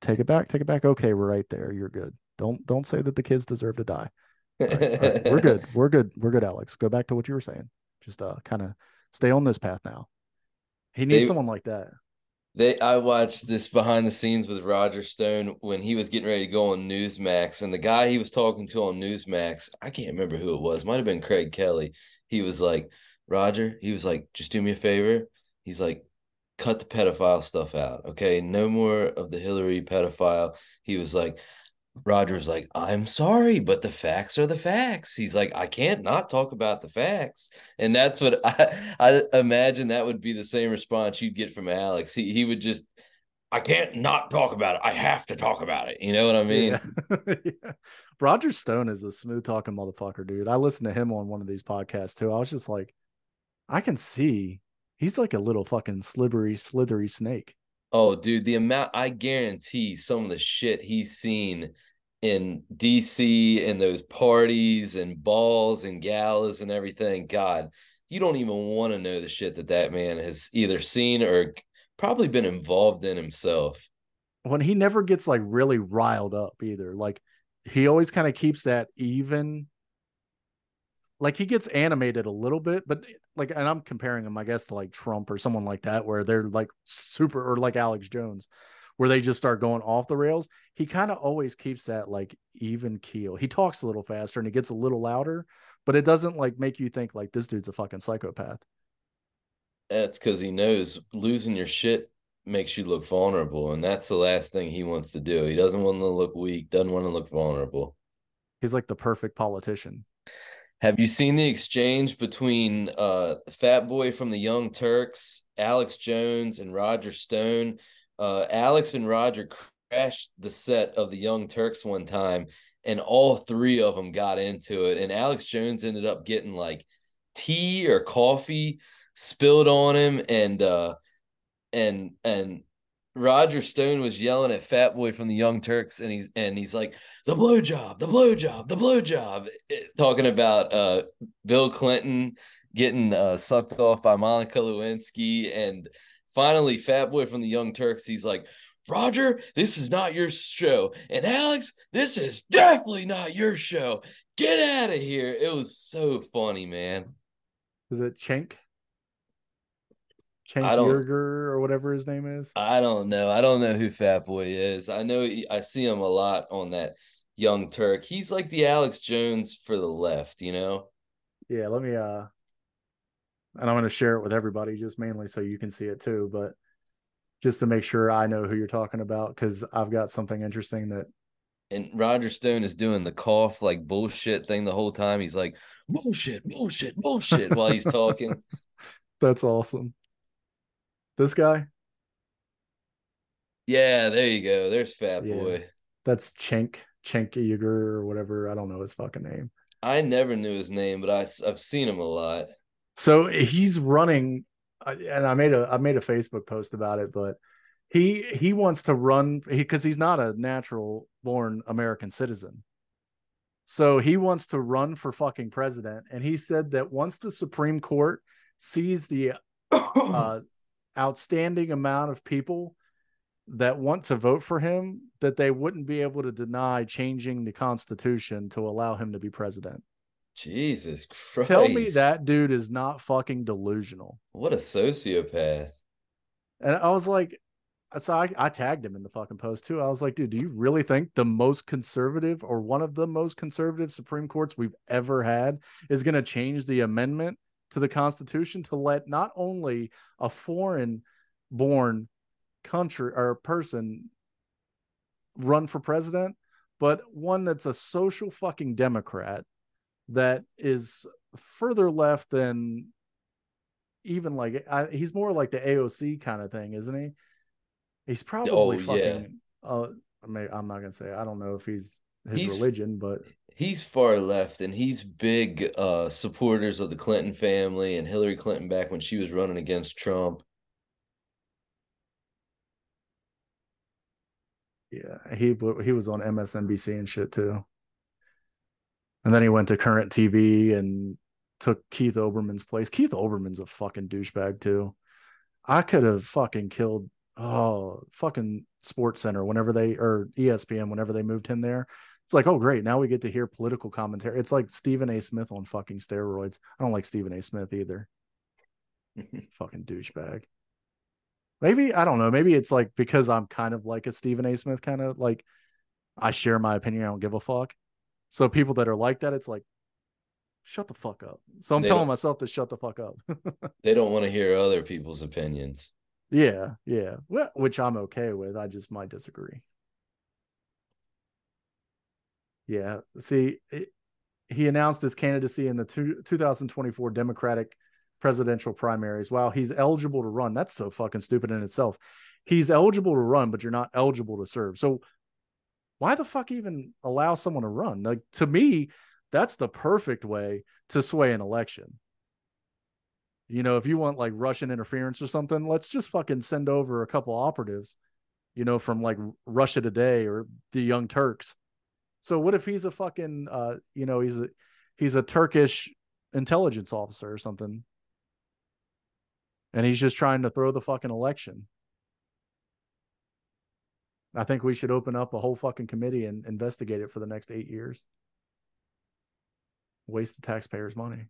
Take it back, take it back. Okay, we're right there. You're good. Don't don't say that the kids deserve to die. All right, all right. We're good. We're good. We're good, Alex. Go back to what you were saying. Just uh kind of stay on this path now. He needs they, someone like that. They I watched this behind the scenes with Roger Stone when he was getting ready to go on Newsmax, and the guy he was talking to on Newsmax, I can't remember who it was, might have been Greg Kelly. He was like, Roger, he was like, just do me a favor. He's like, cut the pedophile stuff out. Okay. No more of the Hillary pedophile. He was like, Roger's like, I'm sorry, but the facts are the facts. He's like, I can't not talk about the facts. And that's what I, I imagine that would be the same response you'd get from Alex. He, he would just, I can't not talk about it. I have to talk about it. You know what I mean? Yeah. yeah. Roger Stone is a smooth talking motherfucker, dude. I listened to him on one of these podcasts too. I was just like, I can see he's like a little fucking slippery, slithery snake. Oh, dude, the amount I guarantee some of the shit he's seen in DC and those parties and balls and galas and everything. God, you don't even want to know the shit that that man has either seen or probably been involved in himself. When he never gets like really riled up either. Like he always kind of keeps that even like he gets animated a little bit, but eh, like, and I'm comparing him, I guess, to like Trump or someone like that, where they're like super, or like Alex Jones, where they just start going off the rails. He kind of always keeps that like even keel. He talks a little faster and he gets a little louder, but it doesn't like make you think like this dude's a fucking psychopath. That's because he knows losing your shit makes you look vulnerable, and that's the last thing he wants to do. He doesn't want to look weak, doesn't want to look vulnerable. He's like the perfect politician. Have you seen the exchange between uh Fat Boy from the Young Turks, Alex Jones, and Roger Stone? Uh, Alex and Roger crashed the set of the Young Turks one time, and all three of them got into it. And Alex Jones ended up getting like tea or coffee spilled on him, and uh, and and Roger Stone was yelling at Fat Boy from the Young Turks, and he's and he's like, "The blow job, the blow job, the blow job," eh, talking about uh, Bill Clinton getting uh, sucked off by Monica Lewinsky, and finally, Fat Boy from the Young Turks, he's like, "Roger, this is not your show," and Alex, this is definitely not your show. Get out of here! It was so funny, man. Is it Cenk? Cenk Uygur or whatever his name is. I don't know. I don't know who Fat Boy is. I know he, I see him a lot on that Young Turk. He's like the Alex Jones for the left, you know. Yeah, let me uh and I'm going to share it with everybody just mainly so you can see it too, but just to make sure I know who you're talking about cuz I've got something interesting that and Roger Stone is doing the cough like bullshit thing the whole time. He's like bullshit, bullshit, bullshit while he's talking. That's awesome. This guy? Yeah, there you go. There's Fat Yeah. Boy. That's Cenk Cenk Uygur or whatever. I don't know his fucking name. I never knew his name, but I, I've seen him a lot. So he's running, uh, and I made a I made a Facebook post about it, but he he wants to run because he's not a natural born American citizen. So he wants to run for fucking president, and he said that once the Supreme Court sees the uh, outstanding amount of people that want to vote for him, that they wouldn't be able to deny changing the Constitution to allow him to be president. Jesus Christ. Tell me that dude is not fucking delusional. What a sociopath. And I was like, so I, I tagged him in the fucking post too. I was like, dude, do you really think the most conservative or one of the most conservative Supreme Courts we've ever had is going to change the amendment to the Constitution to let not only a foreign born country or person run for president, but one that's a social fucking Democrat that is further left than even like I, he's more like the AOC kind of thing, isn't he? He's probably Oh, fucking. yeah. Uh, I mean, I'm not gonna say I don't know if he's his He's- religion, but He's far left and he's big uh supporters of the Clinton family and Hillary Clinton back when she was running against Trump. yeah, he he was on MSNBC and shit too. And then he went to Current TV and took Keith Olbermann's place. Keith Olbermann's a fucking douchebag too. I could have fucking killed oh fucking Sports Center whenever they or ESPN whenever they moved him there. It's like, oh great, now we get to hear political commentary. It's like Stephen A. Smith on fucking steroids. I don't like Stephen A. Smith either. fucking douchebag. Maybe I don't know. Maybe it's like because I'm kind of like a Stephen A. Smith kind of like I share my opinion. I don't give a fuck. So people that are like that, it's like, shut the fuck up. So I'm They telling myself to shut the fuck up. they don't want to hear other people's opinions. yeah, yeah. Well, which I'm okay with. I just might disagree. Yeah. See, it, he announced his candidacy in the two, 2024 Democratic presidential primaries. Wow, he's eligible to run. That's so fucking stupid in itself. He's eligible to run, but you're not eligible to serve. So why the fuck even allow someone to run? Like to me, that's the perfect way to sway an election. You know, if you want like Russian interference or something, let's just fucking send over a couple operatives, you know, from like Russia Today or the Young Turks. So what if he's a fucking uh, you know, he's a he's a Turkish intelligence officer or something. And he's just trying to throw the fucking election. I think we should open up a whole fucking committee and investigate it for the next eight years. Waste the taxpayers' money.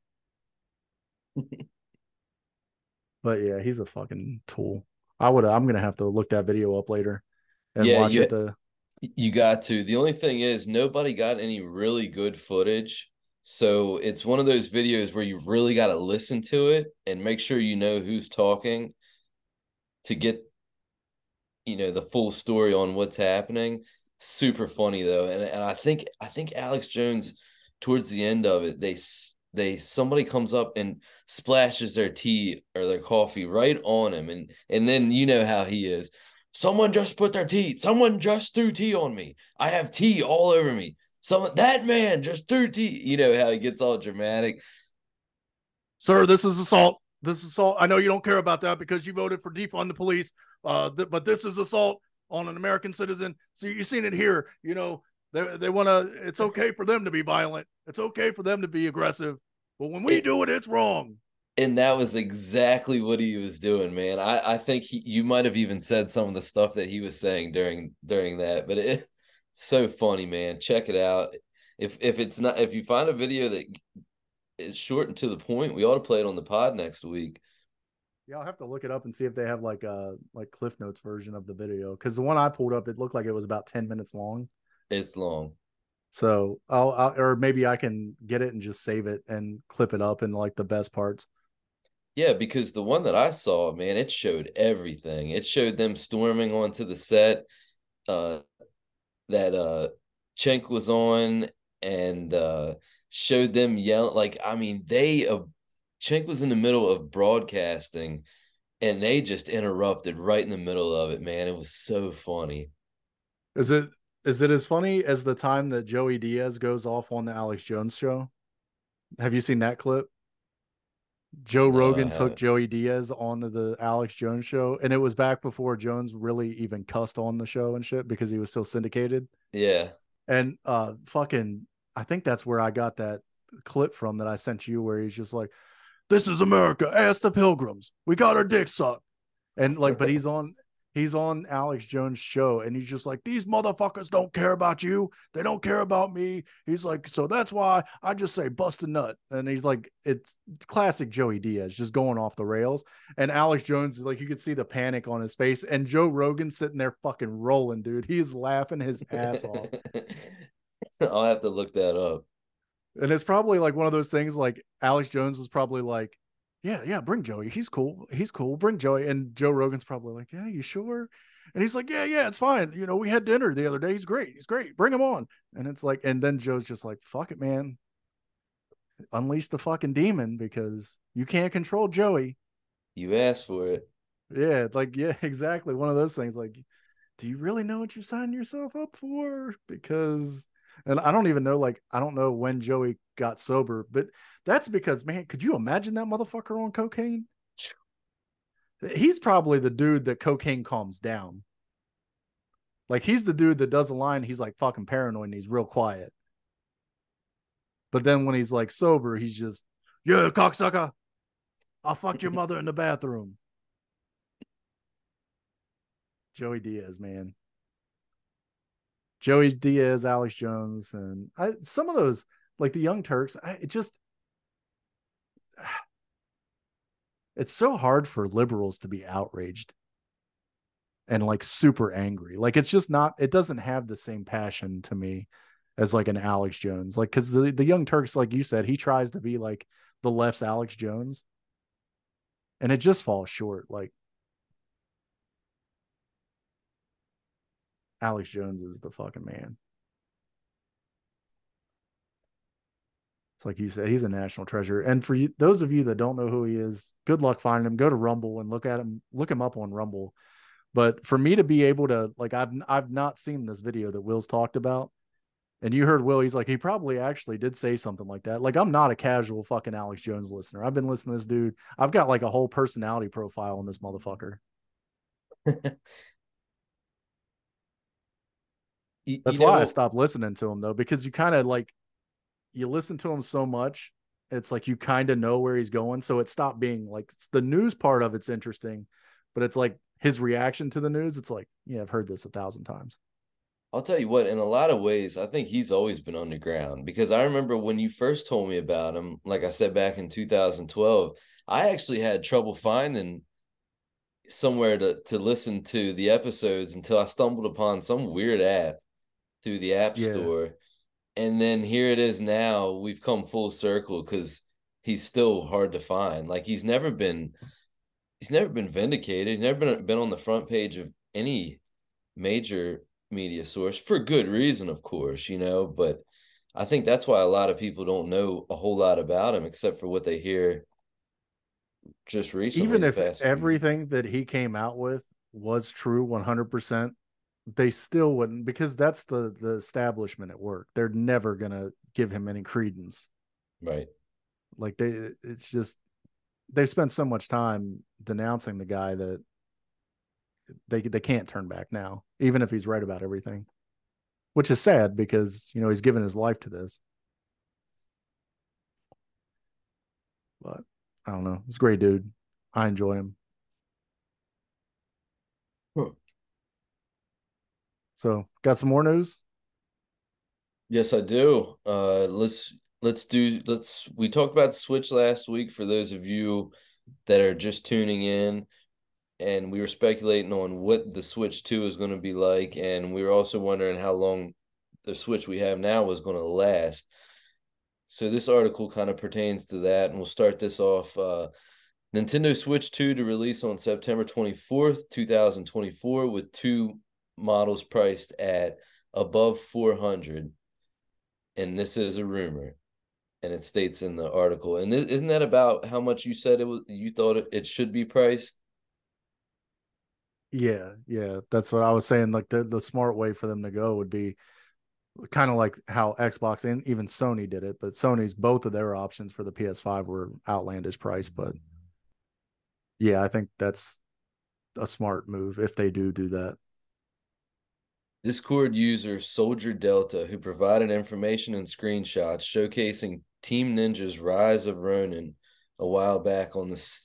but yeah, he's a fucking tool. I would. I'm gonna have to look that video up later and Yeah, watch you- it. The You got to. The only thing is, nobody got any really good footage. So it's one of those videos where you really got to listen to it and make sure you know who's talking to get, you know, the full story on what's happening. Super funny though, and and I think I think Alex Jones towards the end of it, they they somebody comes up and splashes their tea or their coffee right on him, and and then you know how he is. Someone just put their tea. Someone just threw tea on me. I have tea all over me. Someone that man just threw tea. You know how he gets all dramatic. sir, this is assault. This is assault. I know you don't care about that because you voted for defund the police. Uh, th- but this is assault on an American citizen. So you've seen it here. You know, they they want to. It's okay for them to be violent. It's okay for them to be aggressive. But when we do it, it's wrong. And that was exactly what he was doing, man. I, I think he you might have even said some of the stuff that he was saying during during that, but it, it's so funny, man. Check it out. If if it's not if you find a video that is short and to the point, we ought to play it on the pod next week. Yeah, I'll have to look it up and see if they have like a like Cliff Notes version of the video because the one I pulled up, it looked like it was about ten minutes long. It's long. So I'll, I'll or maybe I can get it and just save it and clip it up in like the best parts. Yeah, because the one that I saw, man, it showed everything. It showed them storming onto the set. Uh, that uh, was on and uh, showed them yelling. Like, I mean, they uh, was in the middle of broadcasting, and they just interrupted right in the middle of it. Man, it was so funny. Is it is it as funny as the time that Joey Diaz goes off on the Alex Jones show? Have you seen that clip? Joe Rogan took Joey Diaz on the Alex Jones show, and it was back before Jones really even cussed on the show and shit because he was still syndicated. Yeah. And uh fucking I think that's where I got that clip from that I sent you where he's just like, This is America. Ask the pilgrims. We got our dick sucked. And like, but he's on he's on Alex Jones' show and he's just like, These motherfuckers don't care about you. They don't care about me. He's like, So that's why I just say bust a nut. And he's like, It's, it's classic Joey Diaz just going off the rails. And Alex Jones is like, you could see the panic on his face. And Joe Rogan sitting there fucking rolling, dude. He's laughing his ass off. I'll have to look that up. And it's probably like one of those things like Alex Jones was probably like, yeah, yeah, bring Joey. He's cool. He's cool. Bring Joey. And Joe Rogan's probably like, yeah, you sure? And he's like, yeah, yeah, it's fine. You know, we had dinner the other day. He's great. He's great. Bring him on. And it's like, and then Joe's just like, fuck it, man. Unleash the fucking demon because you can't control Joey. You asked for it. Yeah, like, yeah, exactly. One of those things. Like, do you really know what you're signing yourself up for? Because and I don't even know, like, I don't know when Joey got sober, but that's because, man, could you imagine that motherfucker on cocaine? He's probably the dude that cocaine calms down. Like, he's the dude that does a line, he's like fucking paranoid and he's real quiet. But then when he's like sober, he's just, yeah, cocksucker. I fucked your mother in the bathroom. Joey Diaz, man. Joey Diaz, Alex Jones, and I, some of those like the Young Turks. I, it just it's so hard for liberals to be outraged and like super angry. Like it's just not. It doesn't have the same passion to me as like an Alex Jones. Like because the the Young Turks, like you said, he tries to be like the left's Alex Jones, and it just falls short. Like Alex Jones is the fucking man. It's like you said, he's a national treasure. And for you, those of you that don't know who he is, good luck finding him. Go to Rumble and look at him, look him up on Rumble. But for me to be able to like, I've I've not seen this video that Will's talked about, and you heard Will, he's like, he probably actually did say something like that. Like, I'm not a casual fucking Alex Jones listener. I've been listening to this dude. I've got like a whole personality profile on this motherfucker. You, That's you why know, I stopped listening to him though, because you kind of like you listen to him so much, it's like you kind of know where he's going. So it stopped being like the news part of it's interesting, but it's like his reaction to the news. It's like, yeah, I've heard this a thousand times. I'll tell you what, in a lot of ways, I think he's always been underground because I remember when you first told me about him, like I said back in 2012, I actually had trouble finding somewhere to to listen to the episodes until I stumbled upon some weird app through the app yeah. store. And then here it is now. We've come full circle because he's still hard to find. Like he's never been he's never been vindicated. He's never been been on the front page of any major media source for good reason, of course, you know, but I think that's why a lot of people don't know a whole lot about him except for what they hear just recently. Even if everything that he came out with was true 100%, they still wouldn't because that's the the establishment at work. They're never gonna give him any credence. Right. Like they it's just they've spent so much time denouncing the guy that they they can't turn back now, even if he's right about everything. Which is sad because, you know, he's given his life to this. But I don't know. He's a great dude. I enjoy him. So, got some more news? Yes, I do. Uh, let's let's do let's we talked about Switch last week for those of you that are just tuning in and we were speculating on what the Switch 2 is going to be like and we were also wondering how long the Switch we have now was going to last. So this article kind of pertains to that and we'll start this off uh, Nintendo Switch 2 to release on September 24th, 2024 with two models priced at above 400 and this is a rumor and it states in the article. And isn't that about how much you said it was you thought it, it should be priced? Yeah yeah that's what i was saying like the, the smart way for them to go would be kind of like how xbox and even sony did it but sony's both of their options for the ps5 were outlandish price but yeah i think that's a smart move if they do do that Discord user Soldier Delta, who provided information and screenshots showcasing Team Ninja's Rise of Ronin a while back on the,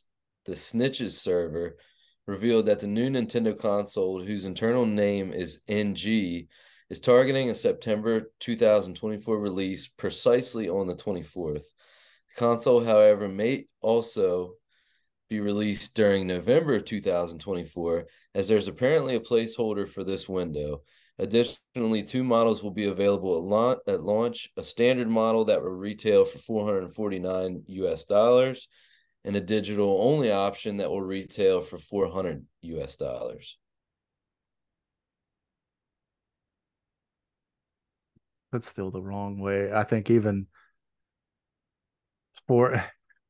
the Snitches server, revealed that the new Nintendo console, whose internal name is NG, is targeting a September 2024 release precisely on the 24th. The console, however, may also be released during November 2024, as there's apparently a placeholder for this window. Additionally, two models will be available at, launch, at launch a standard model that will retail for 449 US dollars and a digital only option that will retail for 400 US dollars. That's still the wrong way. I think even for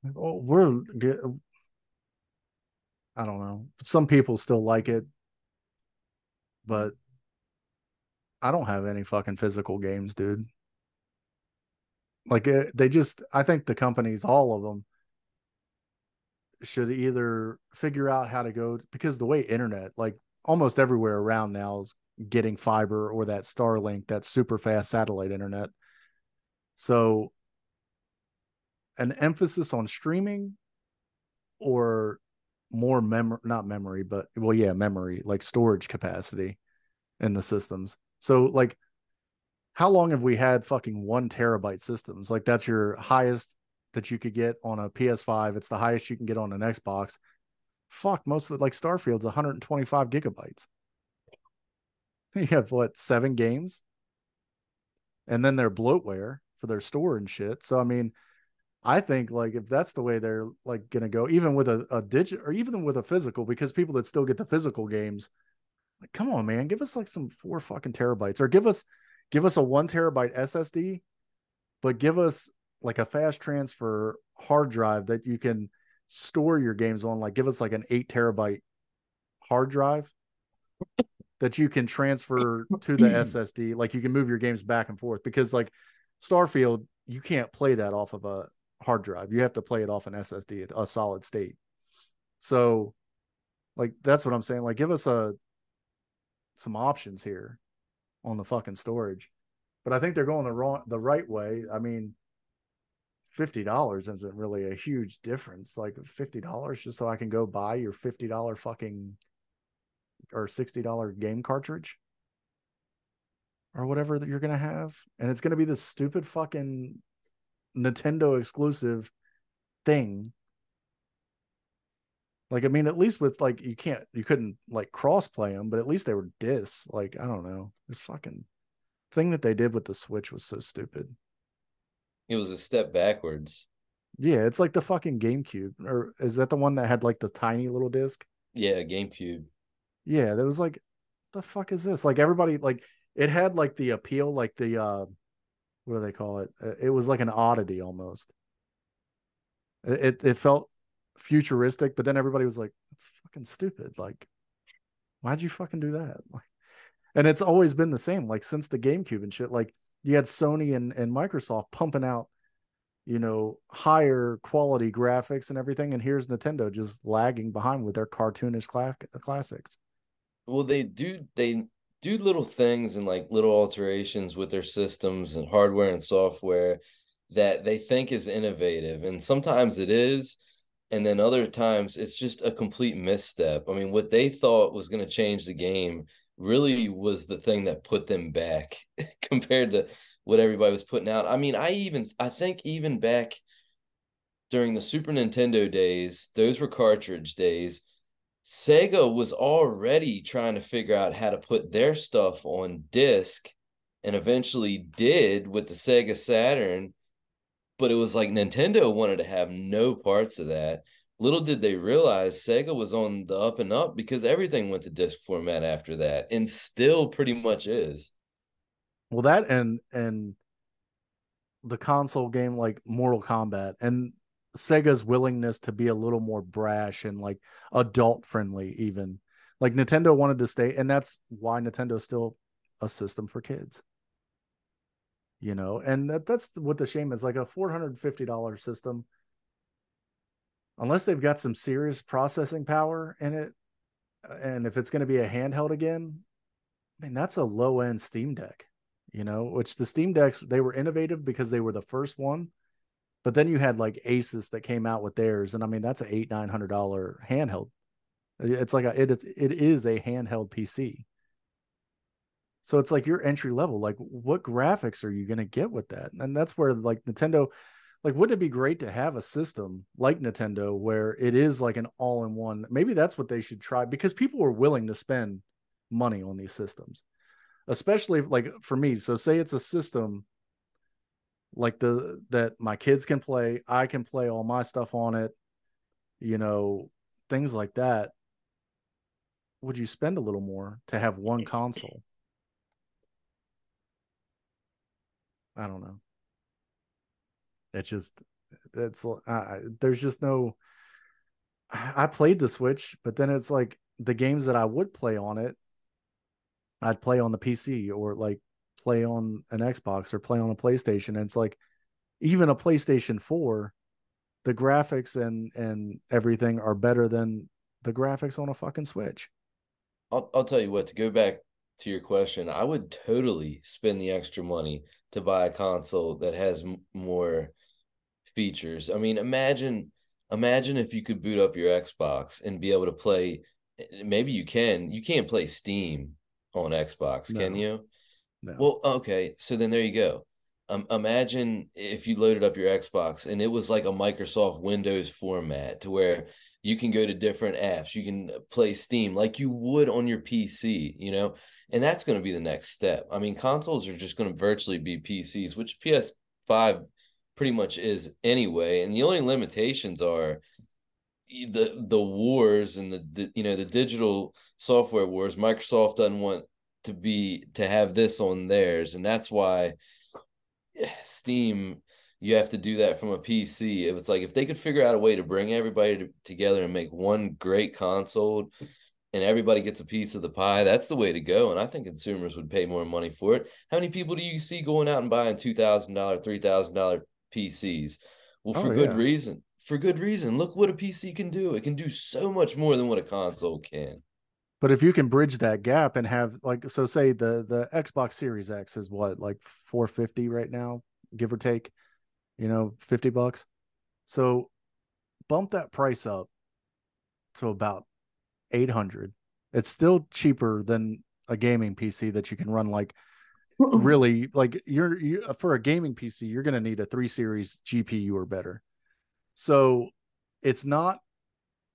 we're I don't know. Some people still like it, but I don't have any fucking physical games, dude. Like it, eh, they just, I think the companies, all of them, should either figure out how to go because the way internet, like almost everywhere around now, is getting fiber or that Starlink, that super fast satellite internet. So, an emphasis on streaming or more memory, not memory, but well, yeah, memory, like storage capacity in the systems so like how long have we had fucking one terabyte systems? Like that's your highest that you could get on a PS5. It's the highest you can get on an Xbox. Fuck, most of the, like Starfield's 125 gigabytes. You have what seven games, and then their bloatware for their store and shit. So I mean, I think like if that's the way they're like gonna go, even with a, a digit or even with a physical, because people that still get the physical games like, come on, man, give us like some four fucking terabytes, or give us give us a one terabyte SSD, but give us like a fast transfer hard drive that you can store your games on. Like, give us like an eight terabyte hard drive that you can transfer to the SSD. Like, you can move your games back and forth because like Starfield, you can't play that off of a hard drive. You have to play it off an SSD, a solid state. So, like, that's what I'm saying. Like, give us a some options here on the fucking storage. But I think they're going the wrong the right way. I mean, fifty dollars isn't really a huge difference. Like fifty dollars just so I can go buy your fifty dollar fucking or sixty dollar game cartridge or whatever that you're gonna have, and it's gonna be this stupid fucking Nintendo exclusive thing like I mean, at least with like you can't you couldn't like cross play them, but at least they were discs. Like I don't know, this fucking thing that they did with the Switch was so stupid. It was a step backwards. Yeah, it's like the fucking GameCube, or is that the one that had like the tiny little disc? Yeah, GameCube. Yeah, that was like, the fuck is this? Like everybody like it had like the appeal, like the uh, what do they call it? Uh, it was like an oddity almost. It it felt futuristic, but then everybody was like, "It's fucking stupid." Like, why'd you fucking do that? Like, and it's always been the same. Like since the GameCube and shit. Like you had Sony and and Microsoft pumping out, you know, higher quality graphics and everything, and here's Nintendo just lagging behind with their cartoonish cla- classics. Well, they do they do little things and like little alterations with their systems and hardware and software that they think is innovative, and sometimes it is and then other times it's just a complete misstep. I mean, what they thought was going to change the game really was the thing that put them back compared to what everybody was putting out. I mean, I even I think even back during the Super Nintendo days, those were cartridge days. Sega was already trying to figure out how to put their stuff on disc and eventually did with the Sega Saturn but it was like Nintendo wanted to have no parts of that. Little did they realize Sega was on the up and up because everything went to disc format after that and still pretty much is. Well, that and and the console game like Mortal Kombat and Sega's willingness to be a little more brash and like adult friendly, even like Nintendo wanted to stay, and that's why Nintendo's still a system for kids. You know, and that, that's what the shame is like a $450 system. Unless they've got some serious processing power in it, uh, and if it's going to be a handheld again, I mean, that's a low end Steam Deck, you know, which the Steam Decks, they were innovative because they were the first one. But then you had like Asus that came out with theirs. And I mean, that's an eight, nine hundred dollar handheld. Uh, it's like a, it is, it is a handheld PC. So it's like your entry level. Like, what graphics are you going to get with that? And that's where like Nintendo, like, wouldn't it be great to have a system like Nintendo where it is like an all in one? Maybe that's what they should try because people are willing to spend money on these systems, especially like for me. So, say it's a system like the that my kids can play, I can play all my stuff on it, you know, things like that. Would you spend a little more to have one console? I don't know. It's just it's uh, there's just no I played the Switch, but then it's like the games that I would play on it, I'd play on the PC or like play on an Xbox or play on a PlayStation. And it's like even a PlayStation 4, the graphics and and everything are better than the graphics on a fucking Switch. I'll I'll tell you what, to go back to your question, I would totally spend the extra money to buy a console that has m- more features. I mean, imagine imagine if you could boot up your Xbox and be able to play eh, maybe you can. You can't play Steam on Xbox, no. can you? No. Well, okay. So then there you go. Um, imagine if you loaded up your Xbox and it was like a Microsoft Windows format to where you can go to different apps, you can play Steam like you would on your PC, you know, and that's going to be the next step. I mean, consoles are just going to virtually be PCs, which PS5 pretty much is anyway. And the only limitations are the the wars and the, the you know the digital software wars. Microsoft doesn't want to be to have this on theirs, and that's why eh, Steam you have to do that from a PC. If it's like if they could figure out a way to bring everybody to, together and make one great console and everybody gets a piece of the pie, that's the way to go. And I think consumers would pay more money for it. How many people do you see going out and buying two thousand dollar, three thousand dollar PCs? Well, for oh, good yeah. reason. For good reason. Look what a PC can do. It can do so much more than what a console can. But if you can bridge that gap and have like so say the the Xbox Series X is what like 450 right now, give or take, you know, 50 bucks. So bump that price up to about 800. It's still cheaper than a gaming PC that you can run like really like you're you, for a gaming PC, you're going to need a 3 series GPU or better. So it's not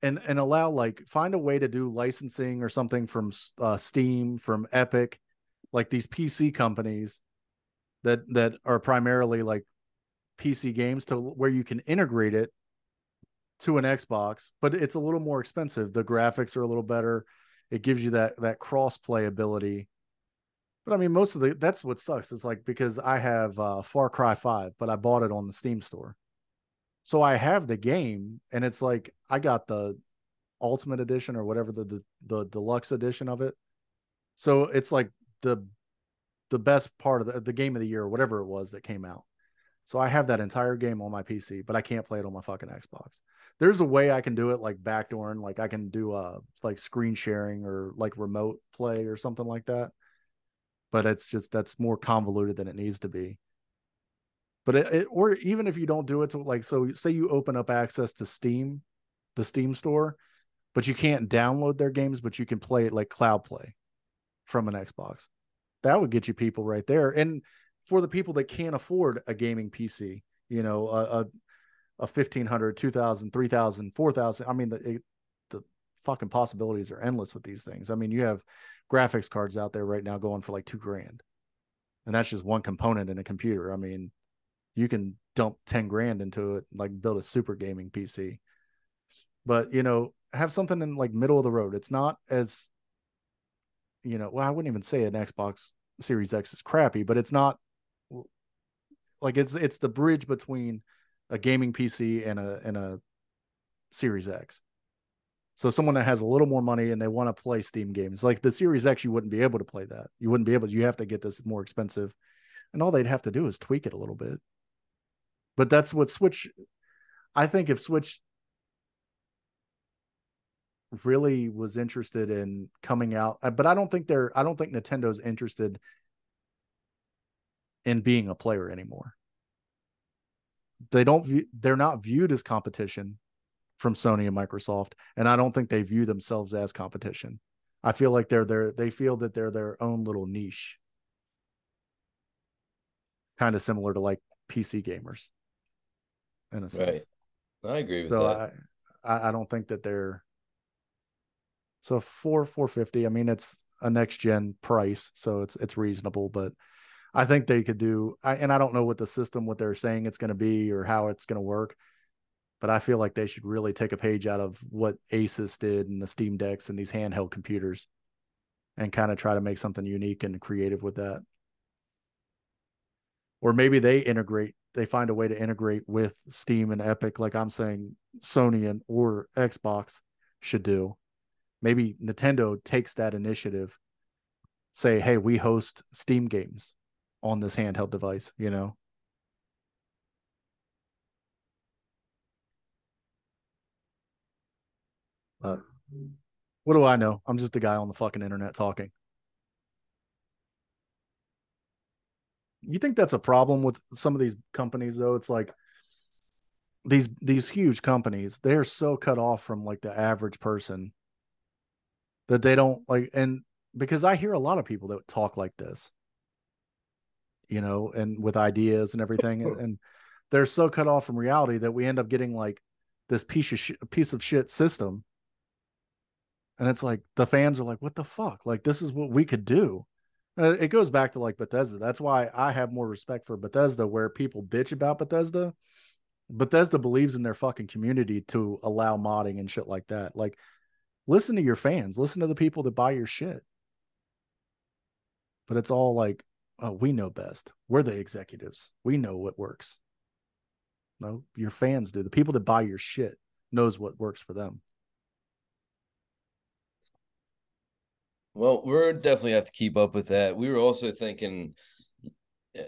and and allow like find a way to do licensing or something from uh, Steam, from Epic, like these PC companies that that are primarily like PC games to where you can integrate it to an Xbox, but it's a little more expensive. The graphics are a little better. It gives you that that cross play ability. But I mean, most of the that's what sucks. It's like because I have uh, Far Cry Five, but I bought it on the Steam store. So I have the game, and it's like I got the ultimate edition or whatever the, the the, deluxe edition of it. So it's like the the best part of the, the game of the year or whatever it was that came out. So I have that entire game on my PC, but I can't play it on my fucking Xbox. There's a way I can do it like backdooring, like I can do a like screen sharing or like remote play or something like that. But it's just that's more convoluted than it needs to be but it, it, or even if you don't do it to like so say you open up access to steam the steam store but you can't download their games but you can play it like cloud play from an xbox that would get you people right there and for the people that can't afford a gaming pc you know a, a, a 1500 2000 3000 4000 i mean the, it, the fucking possibilities are endless with these things. I mean you have graphics cards out there right now going for like two grand. And that's just one component in a computer. I mean you can dump 10 grand into it like build a super gaming pc but you know have something in like middle of the road. It's not as you know well i wouldn't even say an xbox Series X is crappy, but it's not like it's it's the bridge between a gaming PC and a and a Series X. So someone that has a little more money and they want to play Steam games, like the Series X, you wouldn't be able to play that. You wouldn't be able. You have to get this more expensive, and all they'd have to do is tweak it a little bit. But that's what Switch. I think if Switch really was interested in coming out, but I don't think they're. I don't think Nintendo's interested in being a player anymore. They don't. View, they're not viewed as competition from Sony and Microsoft, and I don't think they view themselves as competition. I feel like they're there. They feel that they're their own little niche, kind of similar to like PC gamers, in a sense. Right. I agree with so that. I, I don't think that they're so four four fifty. I mean, it's a next gen price, so it's it's reasonable, but I think they could do. I, and I don't know what the system, what they're saying it's going to be, or how it's going to work but I feel like they should really take a page out of what Asus did and the Steam Decks and these handheld computers and kind of try to make something unique and creative with that. Or maybe they integrate, they find a way to integrate with Steam and Epic, like I'm saying Sony and or Xbox should do. Maybe Nintendo takes that initiative, say, hey, we host Steam games on this handheld device, you know? But what do I know? I'm just a guy on the fucking internet talking. You think that's a problem with some of these companies though? It's like these these huge companies, they're so cut off from like the average person that they don't like and because I hear a lot of people that talk like this. You know, and with ideas and everything and, they're so cut off from reality that we end up getting like this piece of sh- piece of shit system. And it's like the fans are like what the fuck? Like this is what we could do. Uh, it goes back to like bethesda. That's why i have more respect for bethesda where people bitch about bethesda. Bethesda believes in their fucking community to allow modding and shit like that. Like listen to your fans. Listen to the people that buy your shit. But it's all like oh we know best we're the executives we know what works no your fans do the people that buy your shit knows what works for them Well, we're definitely have to keep up with that. We were also thinking, uh,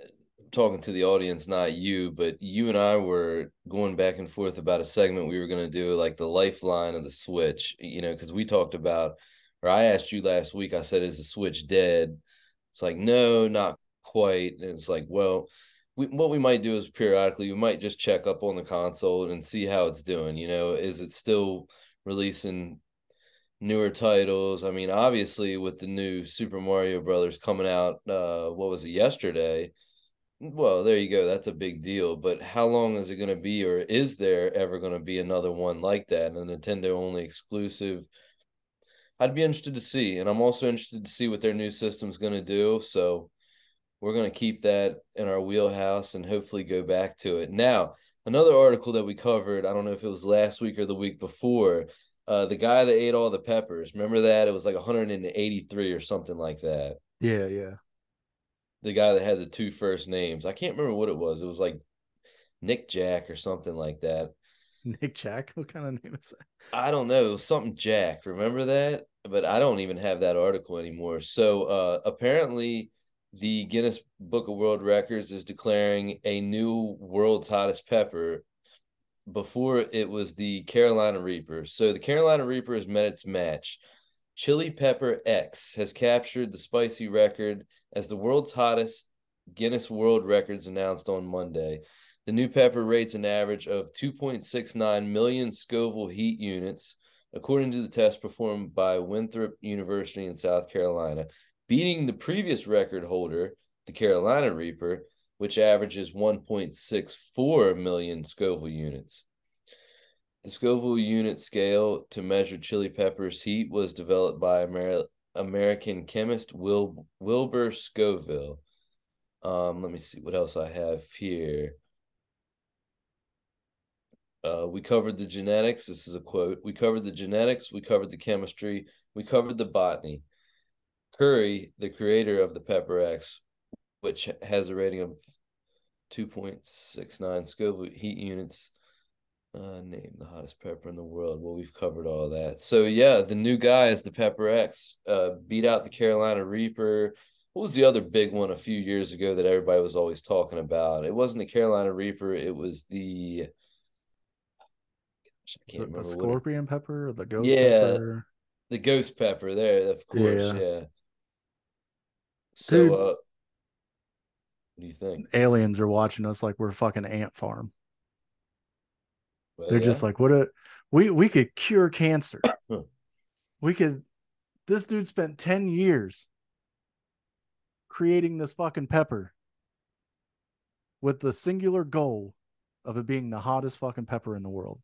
talking to the audience, not you, but you and I were going back and forth about a segment we were going to do, like the lifeline of the Switch. You know, because we talked about, or I asked you last week. I said, "Is the Switch dead?" It's like, no, not quite. And it's like, well, we, what we might do is periodically we might just check up on the console and see how it's doing. You know, is it still releasing newer titles. I mean, obviously with the new Super Mario Brothers coming out, uh, what was it yesterday? Well, there you go. That's a big deal. But how long is it going to be, or is there ever going to be another one like that, a Nintendo only exclusive? I'd be interested to see, and I'm also interested to see what their new system's going to do. So we're going to keep that in our wheelhouse and hopefully go back to it. Now, another article that we covered, I don't know if it was last week or the week before, uh, the guy that ate all the peppers. Remember that? It was like 183 or something like that. Yeah, yeah. The guy that had the two first names. I can't remember what it was. It was like Nick Jack or something like that. Nick Jack? What kind of name is that? I don't know. It was something Jack. Remember that? But I don't even have that article anymore. So uh, apparently, the Guinness Book of World Records is declaring a new world's hottest pepper before it was the Carolina Reaper. So the Carolina Reaper has met its match. Chili Pepper X has captured the spicy record as the world's hottest Guinness World Records announced on Monday. The new pepper rates an average of 2.69 million Scoville heat units, according to the test performed by Winthrop University in South Carolina, beating the previous record holder, the Carolina Reaper, which averages 1.64 million Scoville units. The Scoville unit scale to measure chili peppers heat was developed by Amer- American chemist Wil- Wilbur Scoville. Um, let me see what else I have here. Uh, we covered the genetics. This is a quote. We covered the genetics. We covered the chemistry. We covered the botany. Currie, the creator of the Pepper X, which has a rating of 2.69 Scoville heat units, uh, name the hottest pepper in the world. Well, we've covered all that. So yeah, the new guy is the Pepper X. Uh, beat out the Carolina Reaper. What was the other big one a few years ago that everybody was always talking about? It wasn't the Carolina Reaper. It was the. The, the scorpion it, pepper or the ghost yeah, pepper? The ghost pepper there, of course. Yeah. yeah. So, Dude, uh, what do you think? Aliens are watching us like we're fucking ant farm. Well, They're yeah. just like, what a we we could cure cancer. we could this dude spent 10 years creating this fucking pepper with the singular goal of it being the hottest fucking pepper in the world.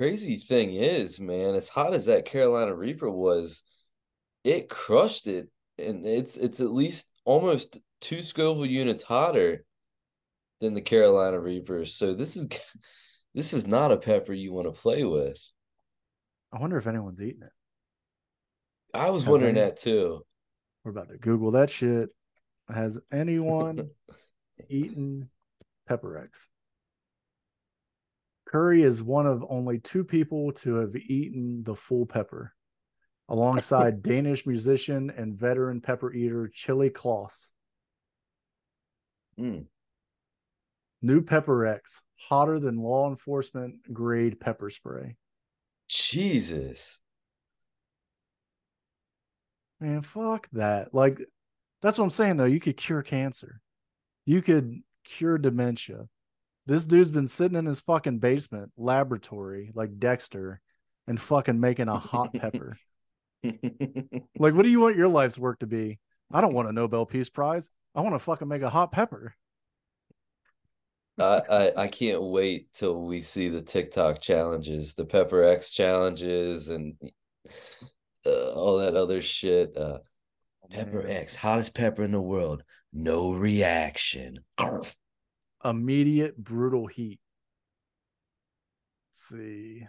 Crazy thing is, man, as hot as that Carolina Reaper was, it crushed it. And it's it's at least almost two Scoville units hotter than the Carolina Reaper. So this is this is not a pepper you want to play with. I wonder if anyone's eating it. I was Has wondering that too. We're about to Google that shit. Has anyone eaten Pepper X? Currie is one of only two people to have eaten the full pepper, alongside Danish musician and veteran pepper eater Chili Klaus. Mm. New Pepper X, hotter than law enforcement grade pepper spray. Jesus. Man, fuck that. Like, that's what I'm saying, though. You could cure cancer, you could cure dementia. This dude's been sitting in his fucking basement laboratory, like Dexter, and fucking making a hot pepper. like, what do you want your life's work to be? I don't want a Nobel Peace Prize. I want to fucking make a hot pepper. I, I, I can't wait till we see the TikTok challenges, the Pepper X challenges, and uh, all that other shit. Uh, pepper X, hottest pepper in the world, no reaction. Immediate brutal heat. Let's see.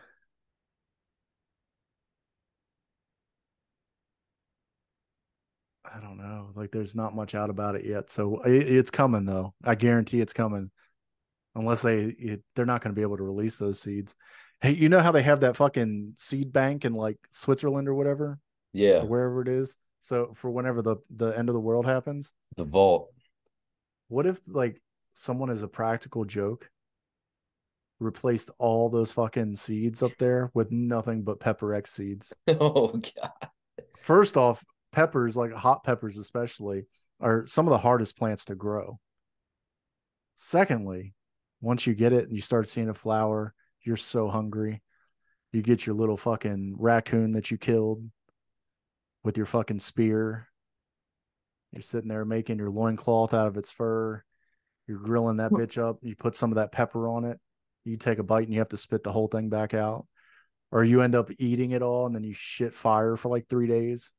I don't know. Like, there's not much out about it yet. So it, it's coming, though. I guarantee it's coming. Unless they, it, they're not going to be able to release those seeds. Hey, you know how they have that fucking seed bank in like Switzerland or whatever? Yeah. Or wherever it is. So for whenever the the end of the world happens, the vault. What if like someone as a practical joke replaced all those fucking seeds up there with nothing but pepper X seeds? Oh god. First off, peppers, like hot peppers especially, are some of the hardest plants to grow. Secondly, once you get it and you start seeing a flower, you're so hungry. You get your little fucking raccoon that you killed with your fucking spear. You're sitting there making your loincloth out of its fur. You're grilling that bitch up. You put some of that pepper on it. You take a bite and you have to spit the whole thing back out. Or you end up eating it all and then you shit fire for like three days.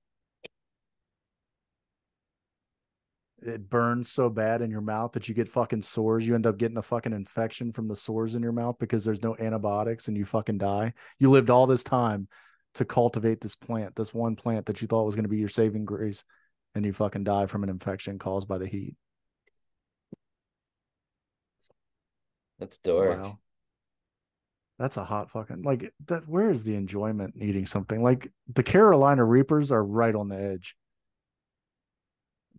it burns so bad in your mouth that you get fucking sores. You end up getting a fucking infection from the sores in your mouth because there's no antibiotics and you fucking die. You lived all this time to cultivate this plant, this one plant that you thought was going to be your saving grace, and you fucking die from an infection caused by the heat. That's dark. Wow. That's a hot fucking like that. Where is the enjoyment in eating something like the Carolina Reapers are right on the edge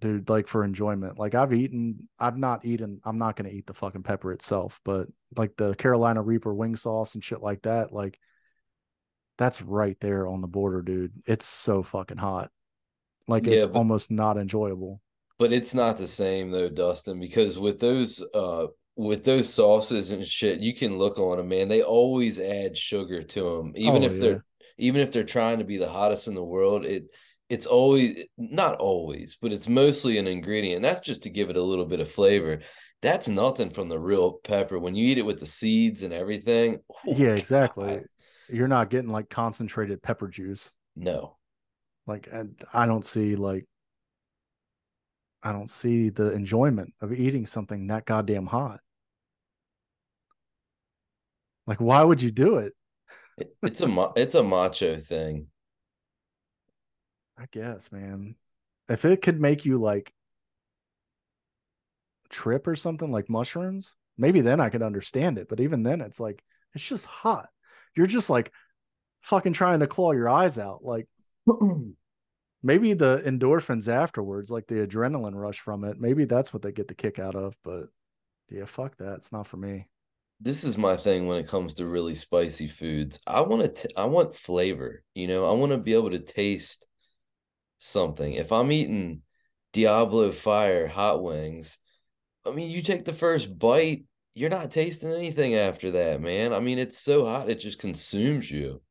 dude, like for enjoyment. Like I've eaten, I've not eaten, I'm not going to eat the fucking pepper itself, but like the Carolina Reaper wing sauce and shit like that, like that's right there on the border, dude. It's so fucking hot. Like yeah, it's but, almost not enjoyable. But it's not the same though, Dustin, because with those, uh, with those sauces and shit, you can look on them, man. They always add sugar to them, even oh, if yeah. they're even if they're trying to be the hottest in the world. It it's always not always, but it's mostly an ingredient. That's just to give it a little bit of flavor. That's nothing from the real pepper. When you eat it with the seeds and everything. Oh yeah, exactly. God. You're not getting like concentrated pepper juice. No. Like I don't see like I don't see the enjoyment of eating something that goddamn hot. Like why would you do it? it's a it's a macho thing I guess, man. If it could make you like trip or something like mushrooms, maybe then I could understand it. But even then, it's like it's just hot. You're just like fucking trying to claw your eyes out. Like maybe the endorphins afterwards, like the adrenaline rush from it, maybe that's what they get the kick out of. But yeah, fuck that. It's not for me. This is my thing when it comes to really spicy foods. I want to I want flavor, you know. I want to be able to taste something. If I'm eating Diablo Fire hot wings, I mean, you take the first bite, you're not tasting anything after that, man. I mean, it's so hot, it just consumes you.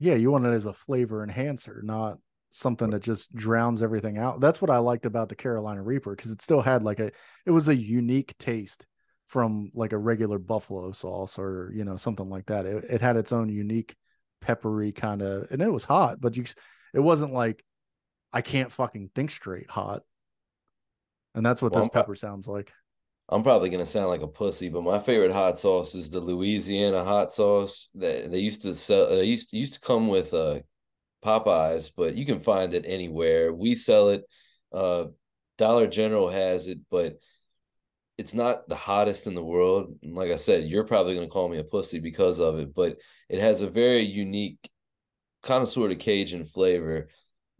Yeah, you want it as a flavor enhancer, not something that just drowns everything out. That's what I liked about the Carolina Reaper because it still had like a, it was a unique taste from like a regular buffalo sauce or, you know, something like that. It, it had its own unique peppery kind of, and it was hot, but you, it wasn't like, I can't fucking think straight hot. And that's what well, this I'm, pepper sounds like. I'm probably gonna sound like a pussy, but my favorite hot sauce is the Louisiana hot sauce. That they used to sell. They used used to come with uh, Popeyes, but you can find it anywhere. We sell it. Uh, Dollar General has it, but it's not the hottest in the world. Like I said, you're probably gonna call me a pussy because of it, but it has a very unique kind of sort of Cajun flavor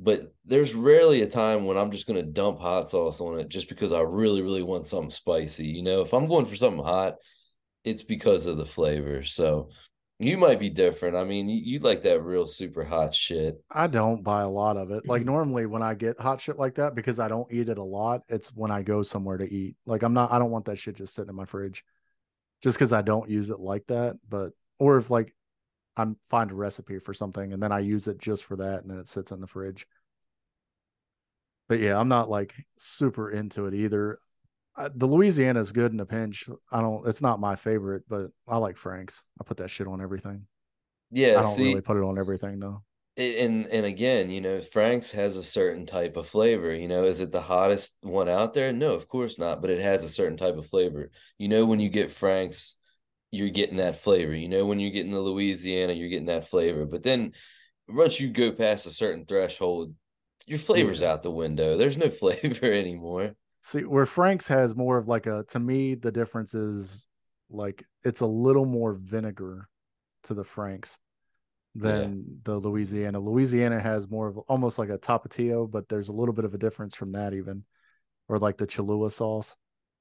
but there's rarely a time when I'm just going to dump hot sauce on it just because I really, really want something spicy. You know, if I'm going for something hot, it's because of the flavor. So you might be different. I mean, you, you like that real super hot shit. I don't buy a lot of it. Like mm-hmm. normally when I get hot shit like that, because I don't eat it a lot, it's when I go somewhere to eat. Like I'm not, I don't want that shit just sitting in my fridge just because I don't use it like that. But, or if like I'm find a recipe for something and then I use it just for that and then it sits in the fridge. But yeah, I'm not like super into it either. I, the Louisiana is good in a pinch. I don't. It's not my favorite, but I like Frank's. I put that shit on everything. Yeah, I don't see, really put it on everything though. And and again, you know, Frank's has a certain type of flavor. You know, is it the hottest one out there? No, of course not. But it has a certain type of flavor. You know, when you get Frank's, you're getting that flavor. You know, when you're getting the Louisiana, you're getting that flavor. But then once you go past a certain threshold, your flavor's yeah. out the window. There's no flavor anymore. See, where Frank's has more of like a to me, the difference is like it's a little more vinegar to the Frank's than yeah. the Louisiana. Louisiana has more of almost like a tapatio, but there's a little bit of a difference from that even, or like the Cholula sauce.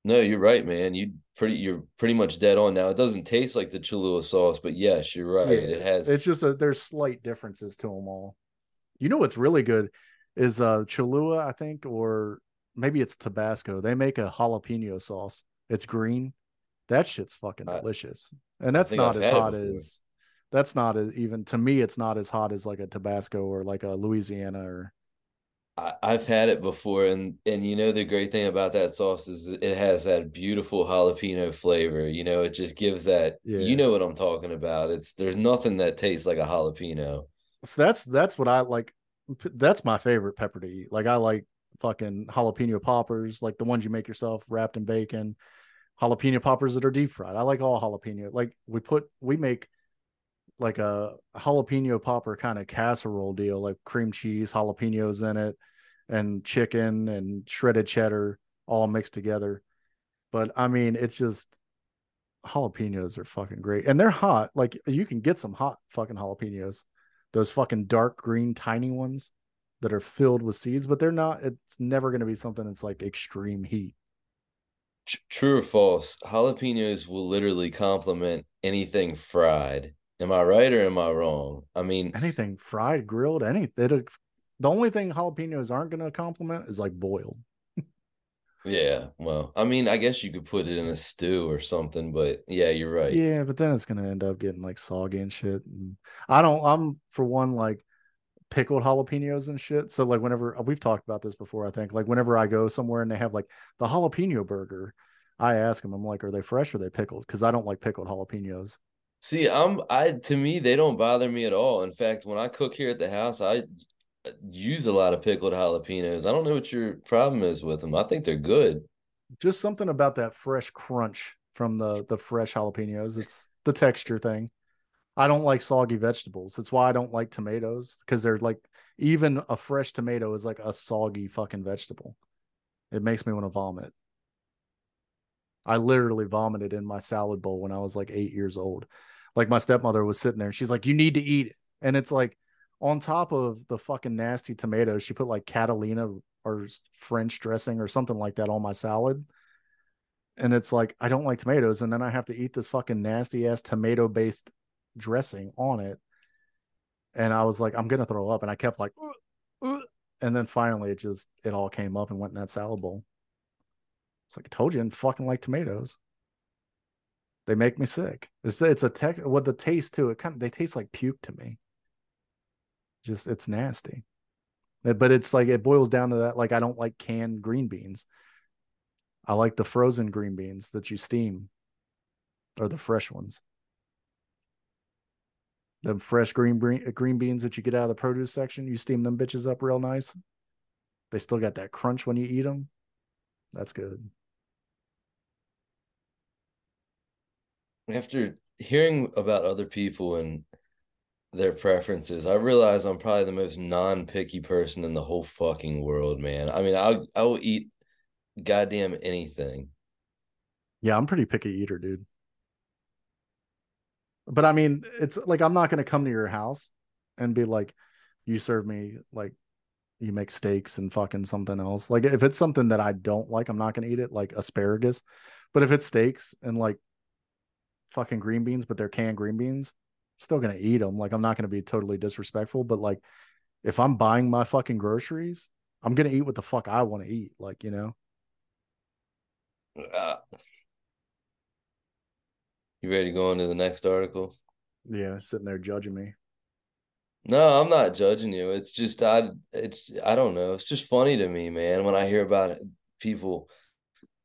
No, you're right, man. You pretty you're pretty much dead on now. It doesn't taste like the Cholula sauce, but yes, you're right. Yeah, it has. It's just a there's slight differences to them all. You know what's really good is uh Cholula, I think, or maybe it's Tabasco. They make a jalapeno sauce. It's green. That shit's fucking delicious. And that's not I've as hot as that's not as, even to me it's not as hot as like a Tabasco or like a Louisiana or I, I've had it before and and you know the great thing about that sauce is it has that beautiful jalapeno flavor. You know, it just gives that yeah. you know what I'm talking about. It's there's nothing that tastes like a jalapeno. So that's that's what I like that's my favorite pepper to eat. Like I like fucking jalapeno poppers, like the ones you make yourself wrapped in bacon, jalapeno poppers that are deep fried. I like all jalapeno. Like we put we make like a jalapeno popper kind of casserole deal, like cream cheese, jalapenos in it, and chicken and shredded cheddar all mixed together. But I mean, it's just jalapenos are fucking great. And they're hot. Like you can get some hot fucking jalapenos those fucking dark green tiny ones that are filled with seeds, but they're not. It's never going to be something that's like extreme heat. True or false? Jalapenos will literally complement anything fried. Am I right or am I wrong? I mean, anything fried, grilled, anything. The only thing jalapenos aren't going to complement is like boiled. Yeah, well, I mean, I guess you could put it in a stew or something, but yeah, you're right. Yeah, but then it's gonna end up getting like soggy and shit. And I don't. I'm for one like pickled jalapenos and shit. So like whenever uh, we've talked about this before, I think like whenever I go somewhere and they have like the jalapeno burger, I ask them, I'm like, are they fresh or are they pickled? Because I don't like pickled jalapenos. See, I'm I to me they don't bother me at all. In fact, when I cook here at the house, I uh, use a lot of pickled jalapenos. I don't know what your problem is with them. I think they're good. Just something about that fresh crunch from the the fresh jalapenos. It's the texture thing. I don't like soggy vegetables. That's why I don't like tomatoes because they're like even a fresh tomato is like a soggy fucking vegetable. It makes me want to vomit. I literally vomited in my salad bowl when I was like eight years old. Like my stepmother was sitting there and she's like, You need to eat it. And it's like on top of the fucking nasty tomatoes, she put like Catalina or French dressing or something like that on my salad. And it's like, I don't like tomatoes. And then I have to eat this fucking nasty ass tomato based dressing on it. And I was like, I'm to throw up. And I kept like, uh, uh, and then finally it just, it all came up and went in that salad bowl. It's like I told you, I didn't fucking like tomatoes. They make me sick. It's it's a tech. What the taste too? It kind of they taste like puke to me. Just it's nasty. But it's like it boils down to that. Like I don't like canned green beans. I like the frozen green beans that you steam, or the fresh ones. The fresh green green beans that you get out of the produce section, you steam them bitches up real nice. They still got that crunch when you eat them. That's good. after hearing about other people and their preferences, I realize I'm probably the most non-picky person in the whole fucking world, man. I mean, I I will eat goddamn anything. Yeah, I'm pretty picky eater, dude. But I mean, it's like I'm not going to come to your house and be like, you serve me like you make steaks and fucking something else. Like if it's something that I don't like, I'm not going to eat it, like asparagus. But if it's steaks and like fucking green beans, but they're canned green beans, I'm still gonna eat them. Like I'm not gonna be totally disrespectful, but like if I'm buying my fucking groceries, I'm gonna eat what the fuck I want to eat. Like you know. Uh, you ready to go on to the next article? Yeah, sitting there judging me. No, I'm not judging you. It's just I it's I don't know. It's just funny to me, man, when I hear about it, people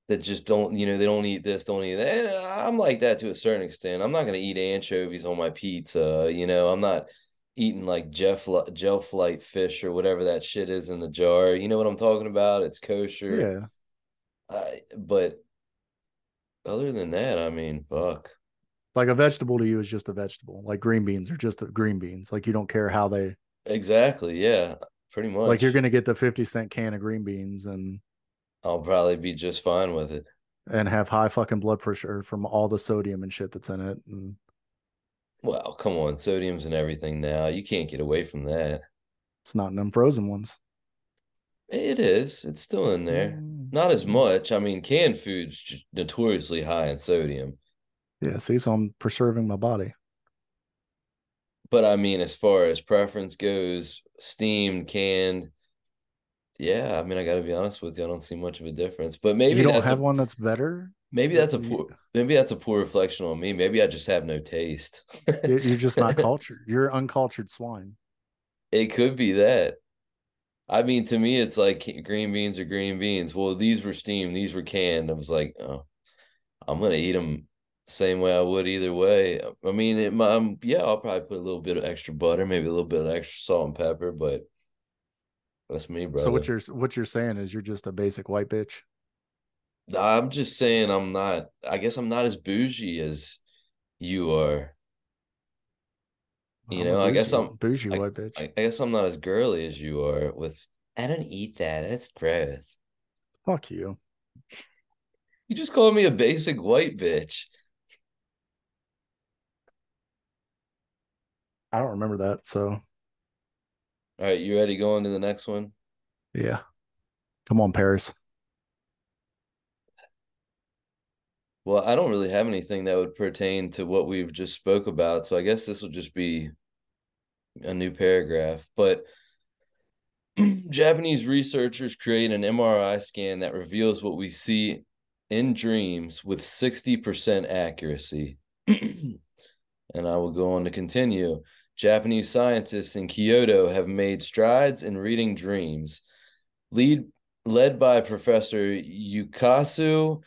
that just don't, you know, they don't eat this, don't eat that. And I'm like that to a certain extent. I'm not going to eat anchovies on my pizza. You know, I'm not eating like Jeff gel flight fish or whatever that shit is in the jar. You know what I'm talking about? It's kosher. Yeah. I, but other than that, I mean, fuck. Like a vegetable to you is just a vegetable. Like green beans are just green beans. Like you don't care how they. Exactly. Yeah. Pretty much. Like you're gonna get the fifty cent can of green beans and I'll probably be just fine with it. And have high fucking blood pressure from all the sodium and shit that's in it. And well, come on, sodium's in everything now. You can't get away from that. It's not in them frozen ones. It is. It's still in there. Mm-hmm. Not as much. I mean, canned food's notoriously high in sodium. Yeah, see, so I'm preserving my body. But I mean, as far as preference goes, steamed, canned, yeah, I mean, I got to be honest with you. I don't see much of a difference, but maybe you don't have a, one that's better. Maybe that's a poor. Maybe that's a poor reflection on me. Maybe I just have no taste. You're just not cultured. You're uncultured swine. It could be that. I mean, to me, it's like green beans or green beans. Well, these were steamed, these were canned. I was like, oh, I'm gonna eat them the same way I would either way. I mean, it, um, yeah, I'll probably put a little bit of extra butter, maybe a little bit of extra salt and pepper, but that's me, bro. So what you're what you're saying is you're just a basic white bitch. I'm just saying I'm not. I guess I'm not as bougie as you are. You I'm know, bougie, I guess I'm bougie I, white bitch. I, I, guess I'm not as girly as you are. With I don't eat that. That's gross. Fuck you. You just called me a basic white bitch. I don't remember that. So all right, you ready? Go on to the next one. Yeah. Come on, Paris. Well, I don't really have anything that would pertain to what we've just spoke about, so I guess this will just be a new paragraph. But Japanese researchers create an MRI scan that reveals what we see in dreams with 60% accuracy. and I will go on to continue. Japanese scientists in Kyoto have made strides in reading dreams. Lead, led by Professor Yukasu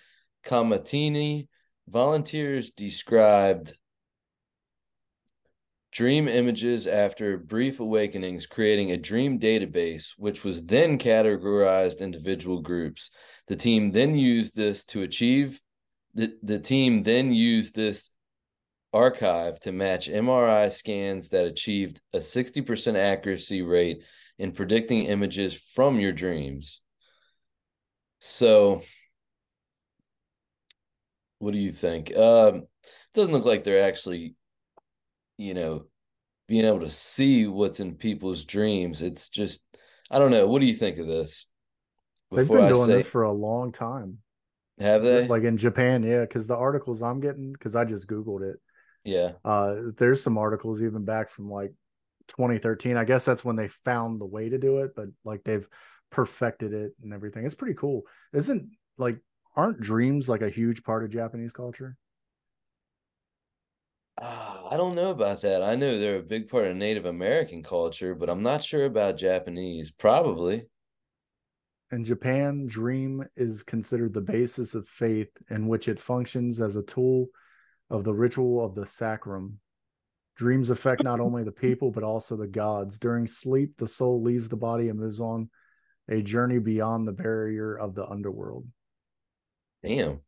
Kamitani, volunteers described dream images after brief awakenings, creating a dream database, which was then categorized individual groups. The team then used this to achieve the, the team then used this archive to match MRI scans that achieved a 60% accuracy rate in predicting images from your dreams. So, what do you think? Um, doesn't look like they're actually, you know, being able to see what's in people's dreams. It's just, I don't know. What do you think of this? They've been doing say, this for a long time. Have they? Like in Japan, yeah. Because the articles I'm getting, because I just googled it. Yeah. Uh, there's some articles even back from like 2013. I guess that's when they found the way to do it, but like they've perfected it and everything. It's pretty cool. Isn't like aren't dreams like a huge part of Japanese culture? Uh, I don't know about that. I know they're a big part of Native American culture, but I'm not sure about Japanese. Probably. In Japan, dream is considered the basis of faith in which it functions as a tool of the ritual of the sacrum. Dreams affect not only the people, but also the gods. During sleep, the soul leaves the body and moves on a journey beyond the barrier of the underworld. Damn.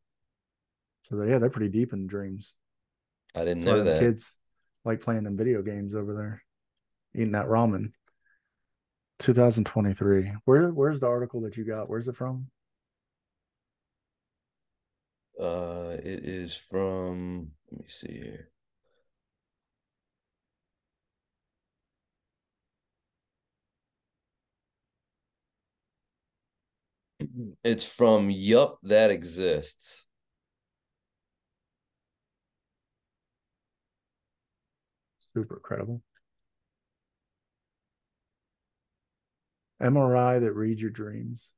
So, yeah, they're pretty deep in dreams. I didn't know that. Kids like playing them video games over there, eating that ramen. 2023. Where where's the article that you got? Where's it from? Uh it is from let me see here. It's from Yup That Exists. Super credible. MRI that reads your dreams.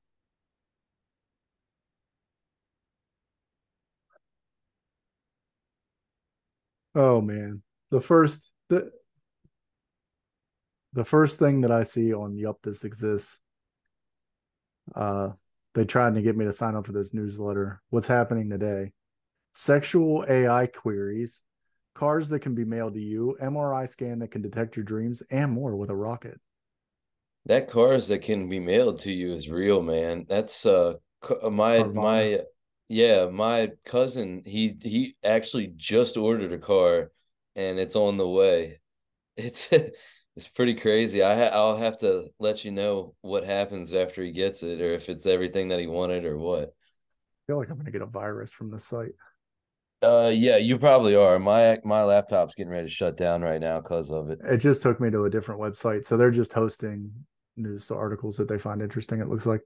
Oh man. The first the the first thing that I see on Yup This Exists, uh, they tried to get me to sign up for this newsletter. What's happening today? Sexual AI queries, cars that can be mailed to you, MRI scan that can detect your dreams, and more with a rocket. That cars that can be mailed to you is real, man. That's uh my my yeah, my cousin, he he actually just ordered a car and it's on the way. It's it's pretty crazy. I ha- I'll have to let you know what happens after he gets it or if it's everything that he wanted or what. I feel like I'm gonna get a virus from the site. Uh yeah, you probably are. My my laptop's getting ready to shut down right now because of it. It just took me to a different website. So they're just hosting news articles that they find interesting, it looks like.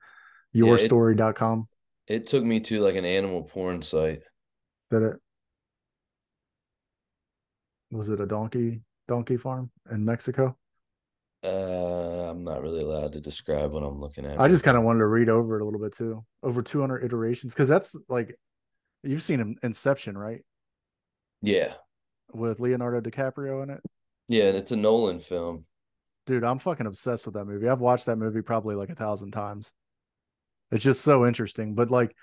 Yourstory.com. It took me to like an animal porn site. Did it? Was it a donkey donkey farm in Mexico? Uh, I'm not really allowed to describe what I'm looking at. I just kind of wanted to read over it a little bit too. Over 200 iterations, because that's like you've seen Inception, right? Yeah. With Leonardo DiCaprio in it. Yeah, and it's a Nolan film. Dude, I'm fucking obsessed with that movie. I've watched that movie probably like a thousand times. It's just so interesting. But like,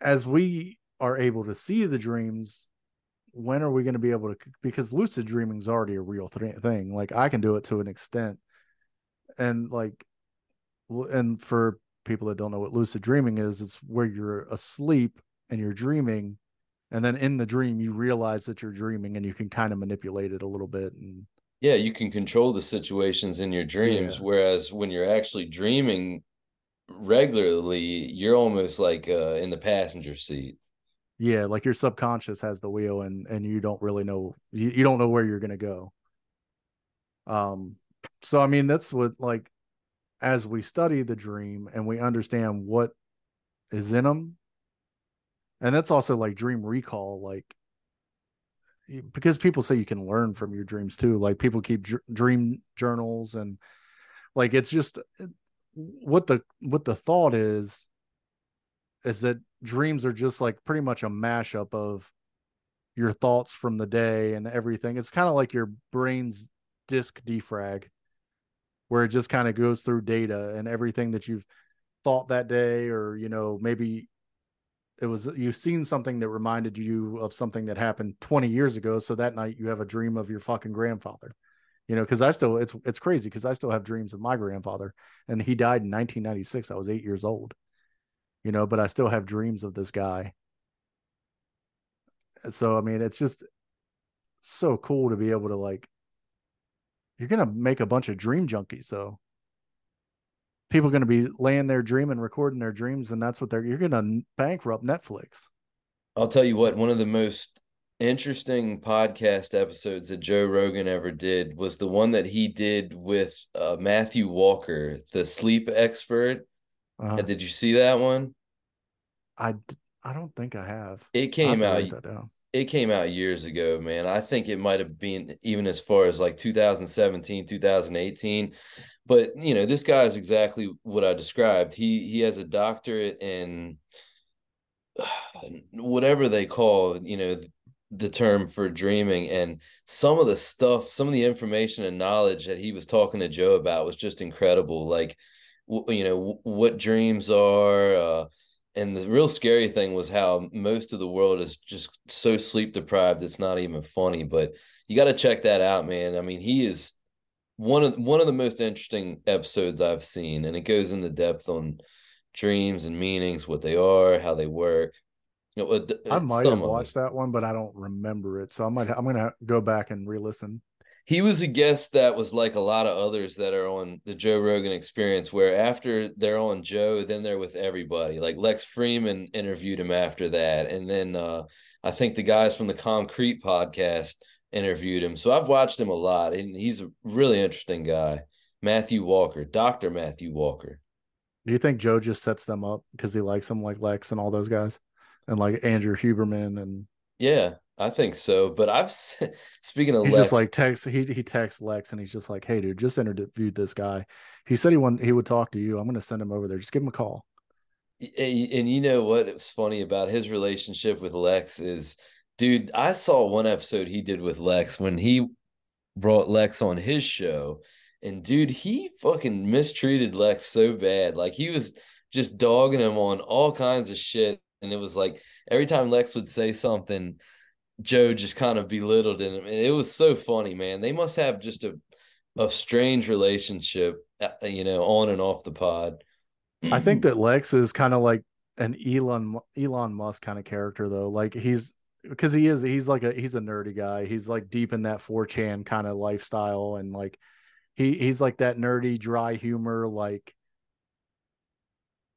as we are able to see the dreams, when are we going to be able to? Because lucid dreaming is already a real th- thing. Like, I can do it to an extent, and like, and for people that don't know what lucid dreaming is, it's where you're asleep and you're dreaming, and then in the dream you realize that you're dreaming, and you can kind of manipulate it a little bit and yeah you can control the situations in your dreams yeah. whereas when you're actually dreaming regularly, you're almost like uh, in the passenger seat. Yeah, like your subconscious has the wheel, and and you don't really know you, you don't know where you're gonna go. Um, so I mean that's what like as we study the dream and we understand what is in them, and that's also like dream recall, like because people say you can learn from your dreams too. Like people keep dr- dream journals and like it's just what the what the thought is is that dreams are just like pretty much a mashup of your thoughts from the day and everything. It's kind of like your brain's disk defrag, where it just kind of goes through data and everything that you've thought that day, or you know, maybe it was you've seen something that reminded you of something that happened 20 years ago. So that night you have a dream of your fucking grandfather you know because i still it's it's crazy because i still have dreams of my grandfather and he died in 1996 i was eight years old you know but i still have dreams of this guy. So i mean it's just so cool to be able to like you're gonna make a bunch of dream junkies though. People are to be laying there dreaming recording their dreams and that's what they're you're to bankrupt netflix. I'll tell you what, one of the most interesting podcast episodes that Joe Rogan ever did was the one that he did with uh, Matthew Walker, the sleep expert. Uh-huh. Did you see that one? I I don't think I have. It came out. It came out years ago, man. I think it might have been even as far as like 2017, 2018. But you know, this guy is exactly what I described. He he has a doctorate in whatever they call you know the term for dreaming and some of the stuff some of the information and knowledge that he was talking to joe about was just incredible like you know what dreams are uh, and the real scary thing was how most of the world is just so sleep deprived it's not even funny but you got to check that out man i mean he is one of one of the most interesting episodes i've seen and it goes into depth on dreams and meanings, what they are, how they work. You know, I might have watched that one, but I don't remember it. So I might I'm gonna go back and re-listen. He was a guest that was like a lot of others that are on the Joe Rogan experience, where after they're on Joe, then they're with everybody. Like Lex Fridman interviewed him after that. And then uh, I think the guys from the Concrete podcast interviewed him. So I've watched him a lot, and he's a really interesting guy. Matthew Walker, Dr. Matthew Walker. Do you think Joe just sets them up because he likes them like Lex and all those guys, and like Andrew Huberman and? Yeah, I think so. But I've speaking of, he's Lex, just like text. He he texts Lex and he's just like, "Hey, dude, just interviewed this guy. He said he want he would talk to you. I'm going to send him over there. Just give him a call." And you know what? It's funny about his relationship with Lex is, dude. I saw one episode he did with Lex when he brought Lex on his show and dude, he fucking mistreated Lex so bad. Like he was just dogging him on all kinds of shit. And it was like every time Lex would say something, Joe just kind of belittled him. And it was so funny, man. They must have just a a strange relationship, uh, you know, on and off the pod. I think that Lex is kind of like an Elon Elon Musk kind of character though. Like he's because he is he's like a he's a nerdy guy. He's like deep in that 4chan kind of lifestyle and like he he's like that nerdy dry humor like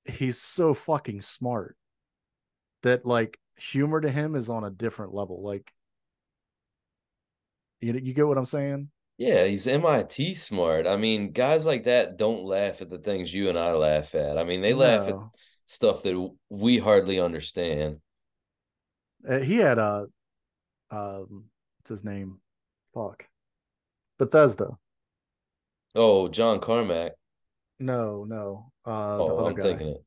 he's so fucking smart that like humor to him is on a different level like you you get what i'm saying yeah he's mit smart i mean guys like that don't laugh at the things you and i laugh at i mean they no. laugh at stuff that we hardly understand uh, he had a um what's his name fuck bethesda Oh, John Carmack. No, no. Uh, oh, I'm guy. thinking it.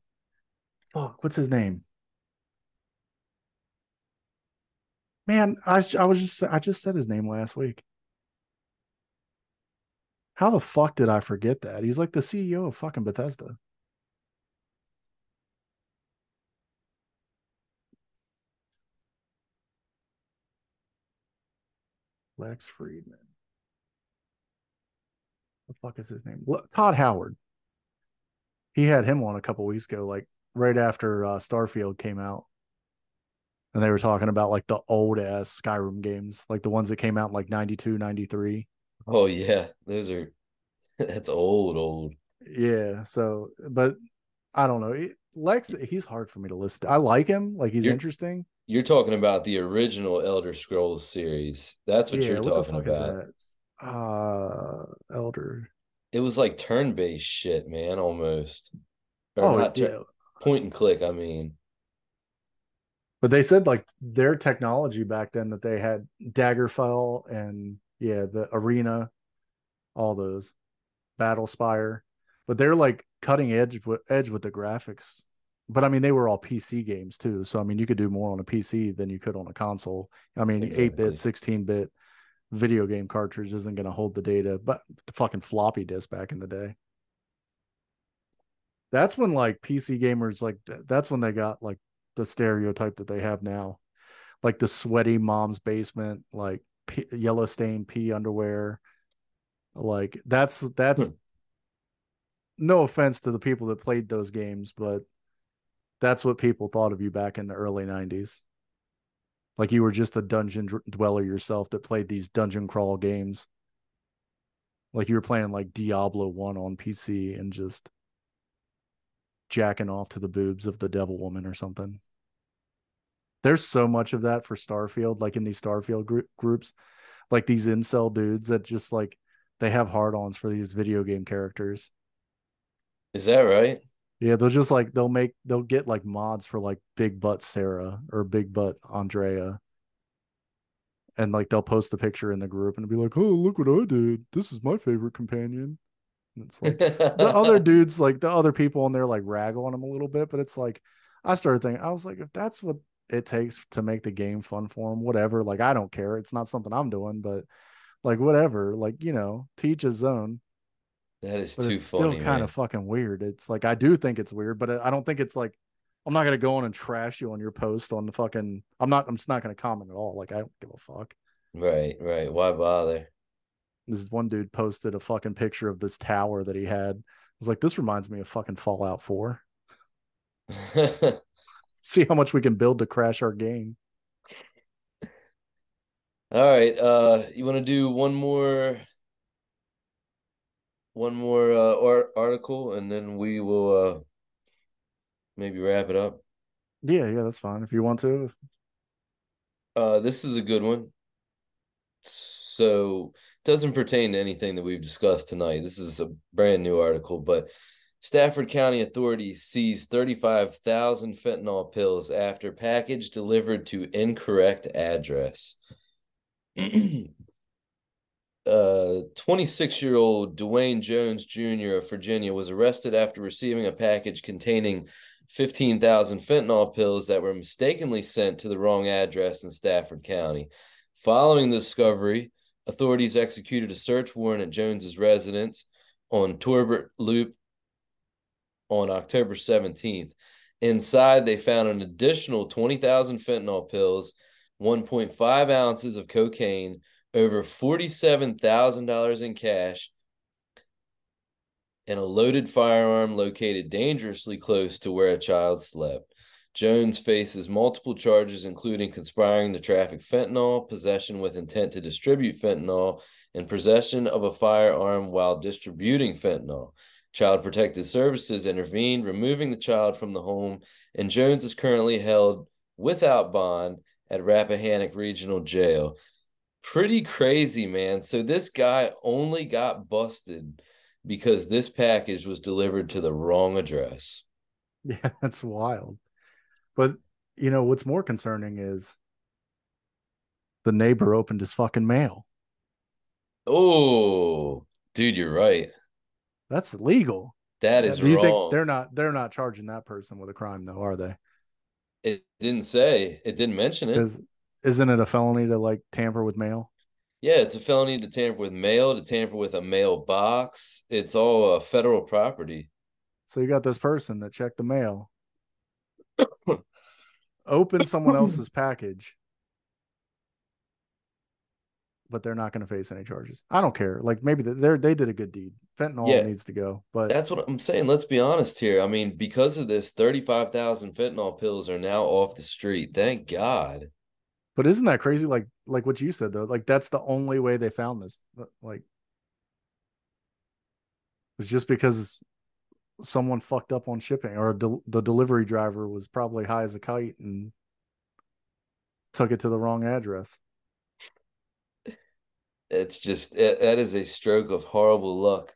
Fuck, what's his name? Man, I I was just I just said his name last week. How the fuck did I forget that? He's like the CEO of fucking Bethesda. Lex Fridman the fuck is his name? Todd Howard. He had him on a couple weeks ago, like right after uh, Starfield came out. And they were talking about like the old ass Skyrim games, like the ones that came out in like 92, 93. Oh, yeah. Those are, that's old, old. Yeah. So, but I don't know. Lex, he's hard for me to listen to. I like him. Like he's you're, interesting. You're talking about the original Elder Scrolls series. That's what yeah, you're what talking about uh elder it was like turn-based shit man almost or oh not yeah. point and click i mean but they said like their technology back then that they had daggerfall and yeah the arena all those Battlespire but they're like cutting edge with edge with the graphics but i mean they were all pc games too so i mean you could do more on a pc than you could on a console i mean exactly. 8-bit 16-bit video game cartridge isn't going to hold the data, but the fucking floppy disk back in the day. That's when like PC gamers like that's when they got like the stereotype that they have now, like the sweaty mom's basement, like P- yellow stained pee underwear. Like that's that's hmm. no offense to the people that played those games, but that's what people thought of you back in the early 90s. Like you were just a dungeon dweller yourself that played these dungeon crawl games. Like you were playing like Diablo 1 on PC and just jacking off to the boobs of the devil woman or something. There's so much of that for Starfield, like in these Starfield gr- groups, like these incel dudes that just like they have hard ons for these video game characters. Is that right? Yeah, they'll just like they'll make they'll get like mods for like Big Butt Sarah or Big Butt Andrea. And like they'll post the picture in the group and be like, "Oh, look what I did! This is my favorite companion." It's like the other dudes, like the other people in there, like rag on them a little bit. But it's like, I started thinking, I was like, if that's what it takes to make the game fun for them, whatever. Like, I don't care. It's not something I'm doing, but like, whatever. Like, you know, teach his own. That is but too it's funny. still kind of fucking weird. It's like I do think it's weird, but I don't think it's like I'm not gonna go on and trash you on your post on the fucking. I'm not. I'm just not gonna comment at all. Like I don't give a fuck. Right, right. Why bother? This one dude posted a fucking picture of this tower that he had. I was like, this reminds me of fucking Fallout 4. See how much we can build to crash our game. All right. Uh you want to do one more one more uh art- article and then we will uh maybe wrap it up. Yeah, yeah, that's fine. If you want to. Uh this is a good one. So doesn't pertain to anything that we've discussed tonight. This is a brand new article, but Stafford County authorities seized 35,000 fentanyl pills after package delivered to incorrect address. uh 26 year old Dwayne Jones Jr. of Virginia was arrested after receiving a package containing 15,000 fentanyl pills that were mistakenly sent to the wrong address in Stafford County. Following the discovery, authorities executed a search warrant at Jones's residence on Torbert Loop on October 17th. Inside, they found an additional 20,000 fentanyl pills, 1.5 ounces of cocaine, over $47,000 in cash, and a loaded firearm located dangerously close to where a child slept. Jones faces multiple charges, including conspiring to traffic fentanyl, possession with intent to distribute fentanyl, and possession of a firearm while distributing fentanyl. Child Protective Services intervened, removing the child from the home, and Jones is currently held without bond at Rappahannock Regional Jail. Pretty crazy, man. So this guy only got busted because this package was delivered to the wrong address. Yeah, that's wild. But you know what's more concerning is the neighbor opened his fucking mail. Oh, dude, you're right. That's illegal. That is Do you wrong. think they're not they're not charging that person with a crime though, are they? it didn't say. It didn't mention it. Is isn't it a felony to like tamper with mail? Yeah, it's a felony to tamper with mail, to tamper with a mailbox. It's all uh, federal property. So you got this person that checked the mail, opened someone else's package, but they're not going to face any charges. I don't care. Like maybe they they did a good deed. Fentanyl Yeah. needs to go, but That's what I'm saying. Let's be honest here. I mean, because of this, 35,000 fentanyl pills are now off the street. Thank God. but isn't that crazy? Like like what you said though. Like that's the only way they found this. Like it's just because someone fucked up on shipping, or del- the delivery driver was probably high as a kite and took it to the wrong address. It's just, it, that is a stroke of horrible luck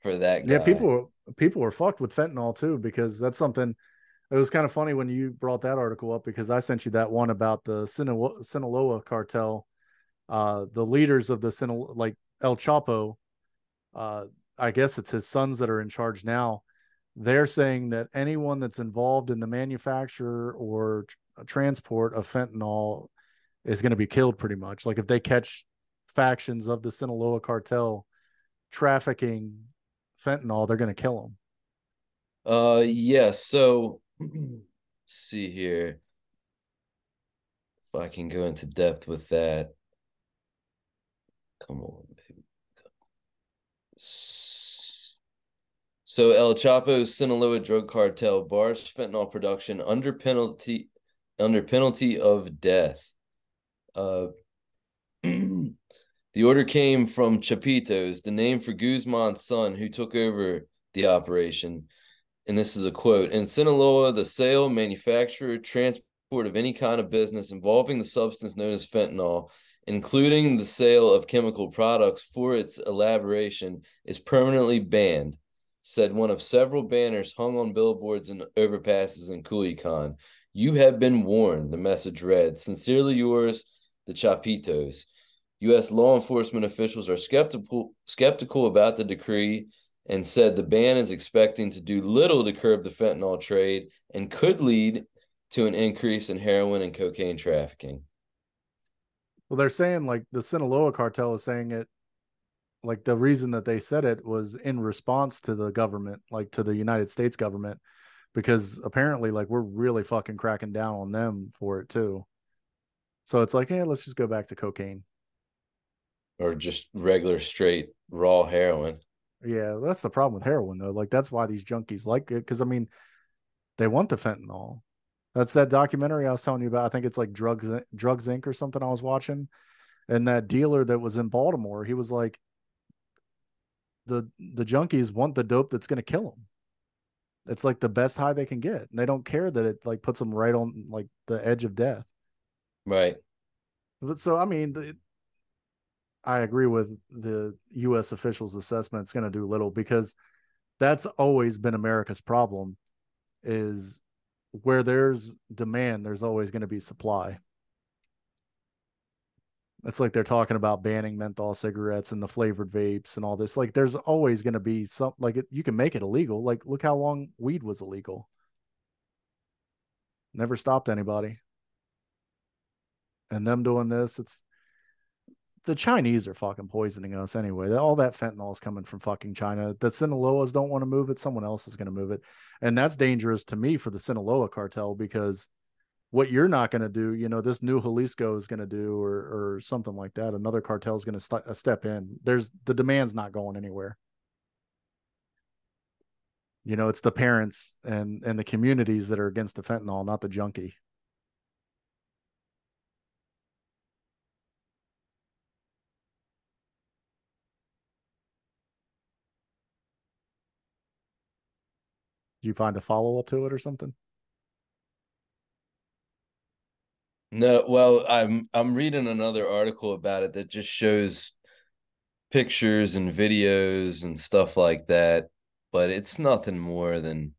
for that guy. Yeah, people were people were fucked with fentanyl too because that's something. It was kind of funny when you brought that article up because I sent you that one about the Sinaloa, Sinaloa cartel. Uh, the leaders of the Sinaloa, like El Chapo, uh, I guess it's his sons that are in charge now. They're saying that anyone that's involved in the manufacture or tr- transport of fentanyl is going to be killed pretty much. Like if they catch factions of the Sinaloa cartel trafficking fentanyl, they're going to kill them. Uh, yeah. So let's see here. If I can go into depth with that. Come on, baby. S- So El Chapo Sinaloa drug cartel bars fentanyl production under penalty under penalty of death. Uh, the order came from Chapitos, the name for Guzman's son, who took over the operation. And this is a quote In Sinaloa, the sale, manufacture, transport of any kind of business involving the substance known as fentanyl, including the sale of chemical products for its elaboration, is permanently banned, said one of several banners hung on billboards and overpasses in Culiacan. You have been warned, the message read. Sincerely yours, the Chapitos. U.S. law enforcement officials are skeptical skeptical about the decree and said the ban is expecting to do little to curb the fentanyl trade and could lead to an increase in heroin and cocaine trafficking. Well, they're saying like the Sinaloa cartel is saying it like the reason that they said it was in response to the government, like to the United States government, because apparently like we're really fucking cracking down on them for it too. So it's like, hey, let's just go back to cocaine. Or just regular straight raw heroin. Yeah, that's the problem with heroin though. Like that's why these junkies like it. Cause I mean, they want the fentanyl. That's that documentary I was telling you about. I think it's like Drugs Drugs Inc. or something I was watching. And that dealer that was in Baltimore, he was like, the the junkies want the dope that's going to kill them. It's like the best high they can get. And they don't care that it like puts them right on like the edge of death. Right. But so I mean, it, I agree with the U.S. officials' assessment. It's going to do little because that's always been America's problem. Is where there's demand, there's always going to be supply. It's like they're talking about banning menthol cigarettes and the flavored vapes and all this. Like, there's always going to be some like it, you can make it illegal. Like, look how long weed was illegal. Never stopped anybody. And them doing this, it's the Chinese are fucking poisoning us anyway. All that fentanyl is coming from fucking China. The Sinaloas don't want to move it. Someone else is going to move it. And that's dangerous to me for the Sinaloa cartel because what you're not going to do, you know, this new Jalisco is going to do or, or something like that. Another cartel is going to st- uh, step in. There's the demand's not going anywhere. You know, it's the parents and, and the communities that are against the fentanyl, not the junkie. you find a follow up to it or something? No, well, I'm I'm reading another article about it that just shows pictures and videos and stuff like that, but it's nothing more than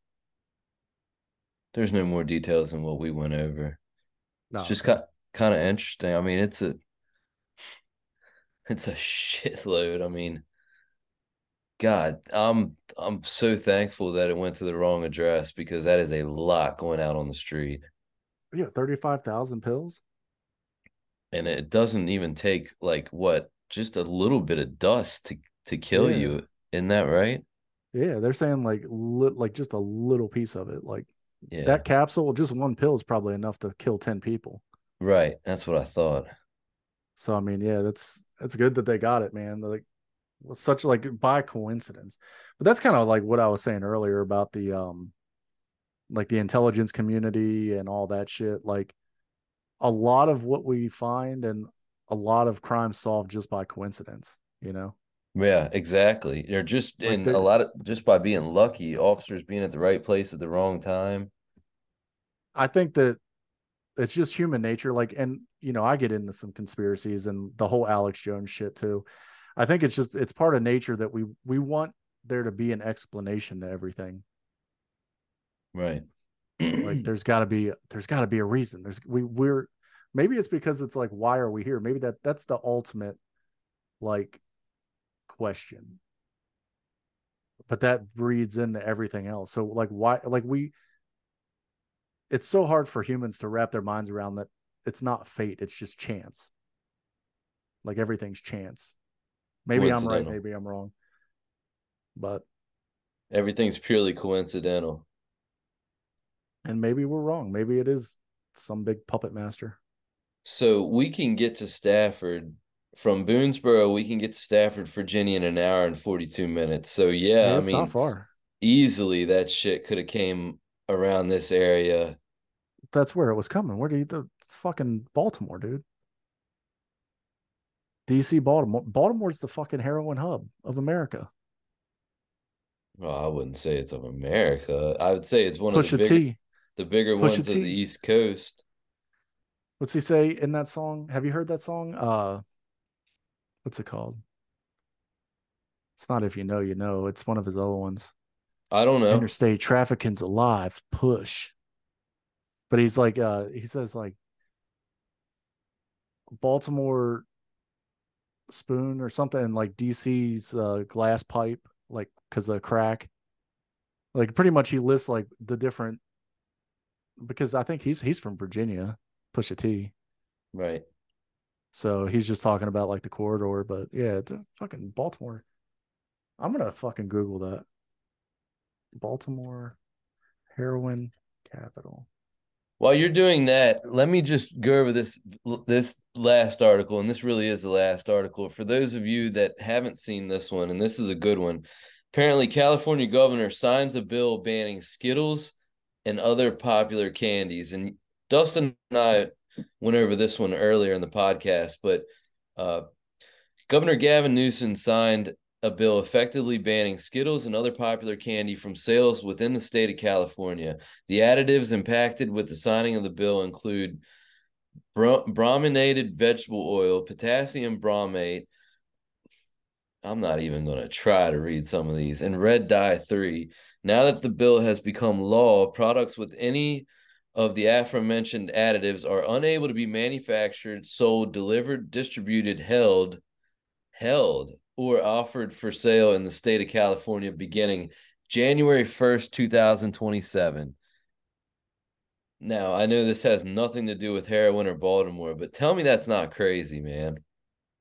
there's no more details than what we went over. No, it's just kind kind of interesting. I mean, it's a it's a shitload. I mean, God, I'm I'm so thankful that it went to the wrong address because that is a lot going out on the street. Yeah, thirty five thousand pills, and it doesn't even take like what just a little bit of dust to to kill yeah. you. Isn't that right? Yeah, they're saying like li- like just a little piece of it, like yeah. that capsule, just one pill is probably enough to kill ten people. Right, that's what I thought. So I mean, yeah, that's that's good that they got it, man. Like such like by coincidence. But that's kind of like what I was saying earlier about the um like the intelligence community and all that shit. Like a lot of what we find and a lot of crimes solved just by coincidence, you know? Yeah, exactly. They're just like and a lot of just by being lucky, officers being at the right place at the wrong time. I think that it's just human nature. Like, and you know, I get into some conspiracies and the whole Alex Jones shit too. I think it's just it's part of nature that we we want there to be an explanation to everything. Right. like there's got to be there's got to be a reason. There's we we're maybe it's because it's like why are we here? Maybe that that's the ultimate like question. But that breeds into everything else. So like why like we it's so hard for humans to wrap their minds around that it's not fate, it's just chance. Like everything's chance. Maybe I'm right, maybe I'm wrong. But everything's purely coincidental. And maybe we're wrong. Maybe it is some big puppet master. So we can get to Stafford from Boonsboro. We can get to Stafford, Virginia in an hour and 42 minutes. So yeah, yeah I mean, not far. Easily that shit could have came around this area. That's where it was coming. Where do you? It's fucking Baltimore, dude. DC, Baltimore. Baltimore's the fucking heroin hub of America. Well, I wouldn't say it's of America. I would say it's one Push of the bigger. The bigger Pusha ones of the East Coast. What's he say in that song? Have you heard that song? Uh what's it called? It's not if you know, you know. It's one of his other ones. I don't know. Interstate trafficking's alive. Push. But he's like, uh, he says like Baltimore spoon or something, like DC's uh, glass pipe, like because of crack. Like pretty much, he lists like the different because I think he's he's from Virginia, Pusha T. Right. So he's just talking about like the corridor, but yeah, it's a fucking Baltimore. I'm gonna fucking Google that. Baltimore heroin capital. While you're doing that, let me just go over this this last article, and this really is the last article. For those of you that haven't seen this one, and this is a good one. Apparently, California governor signs a bill banning Skittles and other popular candies. And Dustin and I went over this one earlier in the podcast, but uh, Governor Gavin Newsom signed a bill effectively banning Skittles and other popular candy from sales within the state of California. The additives impacted with the signing of the bill include bro- brominated vegetable oil, potassium bromate. I'm not even going to try to read some of these, and red dye 3. Now that the bill has become law, products with any of the aforementioned additives are unable to be manufactured, sold, delivered, distributed, held, held, or offered for sale in the state of California beginning January 1st, 2027. Now, I know this has nothing to do with heroin or Baltimore, but tell me that's not crazy, man.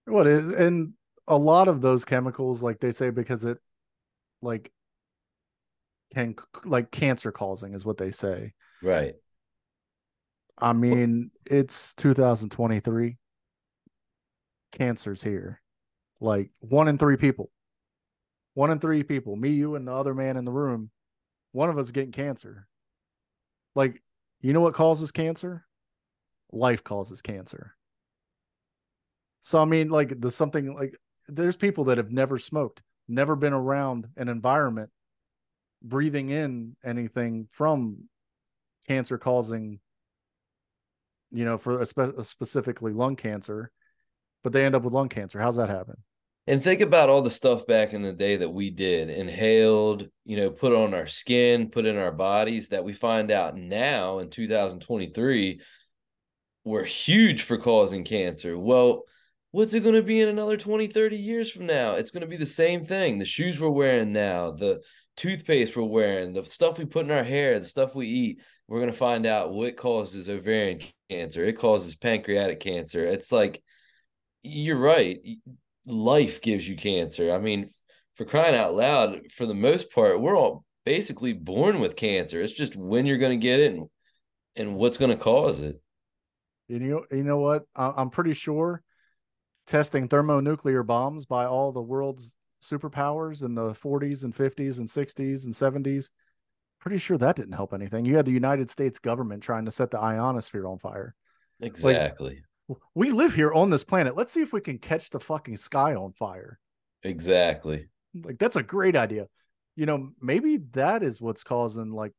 What is and a lot of those chemicals, like they say, because it like can like cancer causing is what they say. Right. I mean, it's 2023. Cancer's here. Like one in three people. One in three people, me, you, and the other man in the room, one of us getting cancer. Like, you know what causes cancer? Life causes cancer. So I mean, like there's something like there's people that have never smoked, never been around an environment breathing in anything from cancer causing you know for spe- specifically lung cancer but they end up with lung cancer how's that happen And think about all the stuff back in the day that we did, inhaled, you know, put on our skin, put in our bodies that we find out now in 2023 were huge for causing cancer. Well, what's it going to be in another 20, 30 years from now? It's going to be the same thing. The shoes we're wearing now, the toothpaste we're wearing, the stuff we put in our hair, the stuff we eat, we're going to find out what causes ovarian cancer. It causes pancreatic cancer. It's like, you're right life gives you cancer. I mean, for crying out loud, for the most part, we're all basically born with cancer. It's just when you're going to get it and, and what's going to cause it. you know you know what i'm pretty sure testing thermonuclear bombs by all the world's superpowers in the 40s and 50s and 60s and 70s pretty sure that didn't help anything you had the united states government trying to set the ionosphere on fire Exactly. we live here on this planet let's see if we can catch the fucking sky on fire exactly. like that's a great idea you know maybe that is what's causing like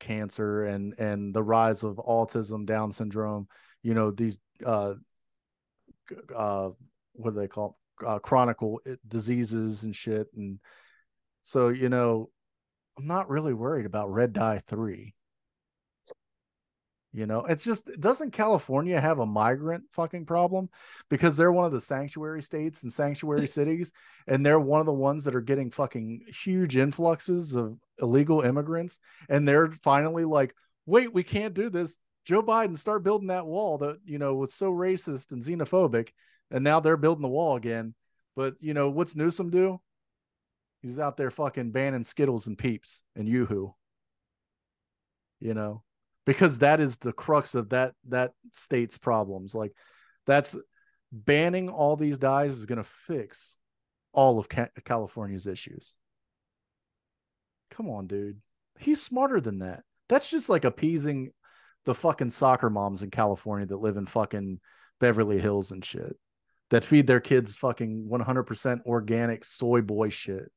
cancer and and the rise of autism down syndrome you know these uh uh what do they call? Uh, chronicle diseases and shit and so you know i'm not really worried about red dye 3 you know it's just doesn't california have a migrant fucking problem? Because they're one of the sanctuary states and sanctuary cities and they're one of the ones that are getting fucking huge influxes of illegal immigrants and they're finally like wait we can't do this. Joe biden start building that wall that you know was so racist and xenophobic and now they're building the wall again. But you know what's newsom do? He's out there fucking banning skittles and peeps and yoo-hoo you know because that is the crux of that that state's problems. Like that's banning all these dyes is going to fix all of Ca- california's issues. Come on dude. He's smarter than that. That's just like appeasing the fucking soccer moms in california that live in fucking beverly hills and shit that feed their kids fucking 100% organic soy boy shit.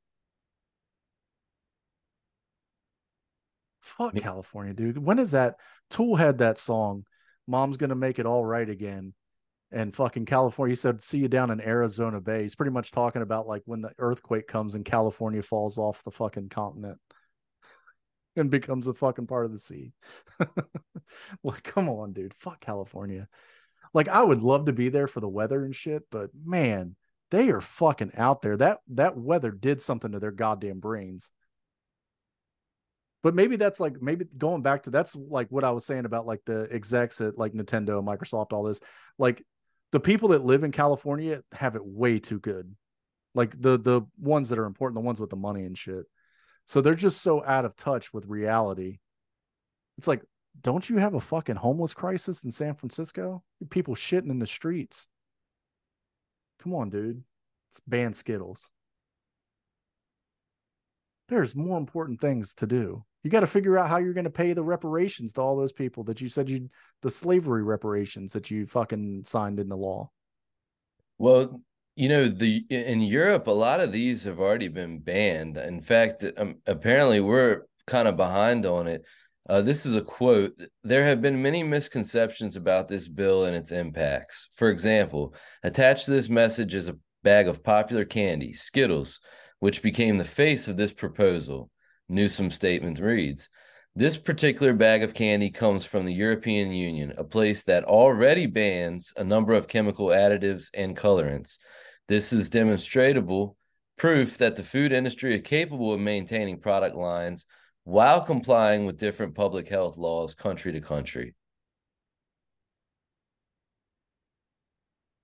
Fuck California, dude. When is that? Tool had that song, Mom's Gonna Make It All Right Again. And fucking California, he said, See you down in Arizona Bay. He's pretty much talking about like when the earthquake comes and California falls off the fucking continent and becomes a fucking part of the sea. like, come on, dude. Fuck California. Like, I would love to be there for the weather and shit, but man, they are fucking out there. That that weather did something to their goddamn brains. But maybe that's like maybe going back to that's like what I was saying about like the execs at like Nintendo, Microsoft, all this. Like the people that live in California have it way too good. Like the the ones that are important, the ones with the money and shit. So they're just so out of touch with reality. It's like, don't you have a fucking homeless crisis in San Francisco? People shitting in the streets. Come on, dude. It's ban Skittles. There's more important things to do. You got to figure out how you're going to pay the reparations to all those people that you said you the slavery reparations that you fucking signed into law. Well, you know, the in Europe, a lot of these have already been banned. In fact, um, apparently we're kind of behind on it. Uh, this is a quote. There have been many misconceptions about this bill and its impacts. For example, attached to this message is a bag of popular candy, Skittles, which became the face of this proposal. Newsom's statement reads This particular bag of candy comes from the European Union, a place that already bans a number of chemical additives and colorants. This is demonstrable proof that the food industry is capable of maintaining product lines while complying with different public health laws country to country.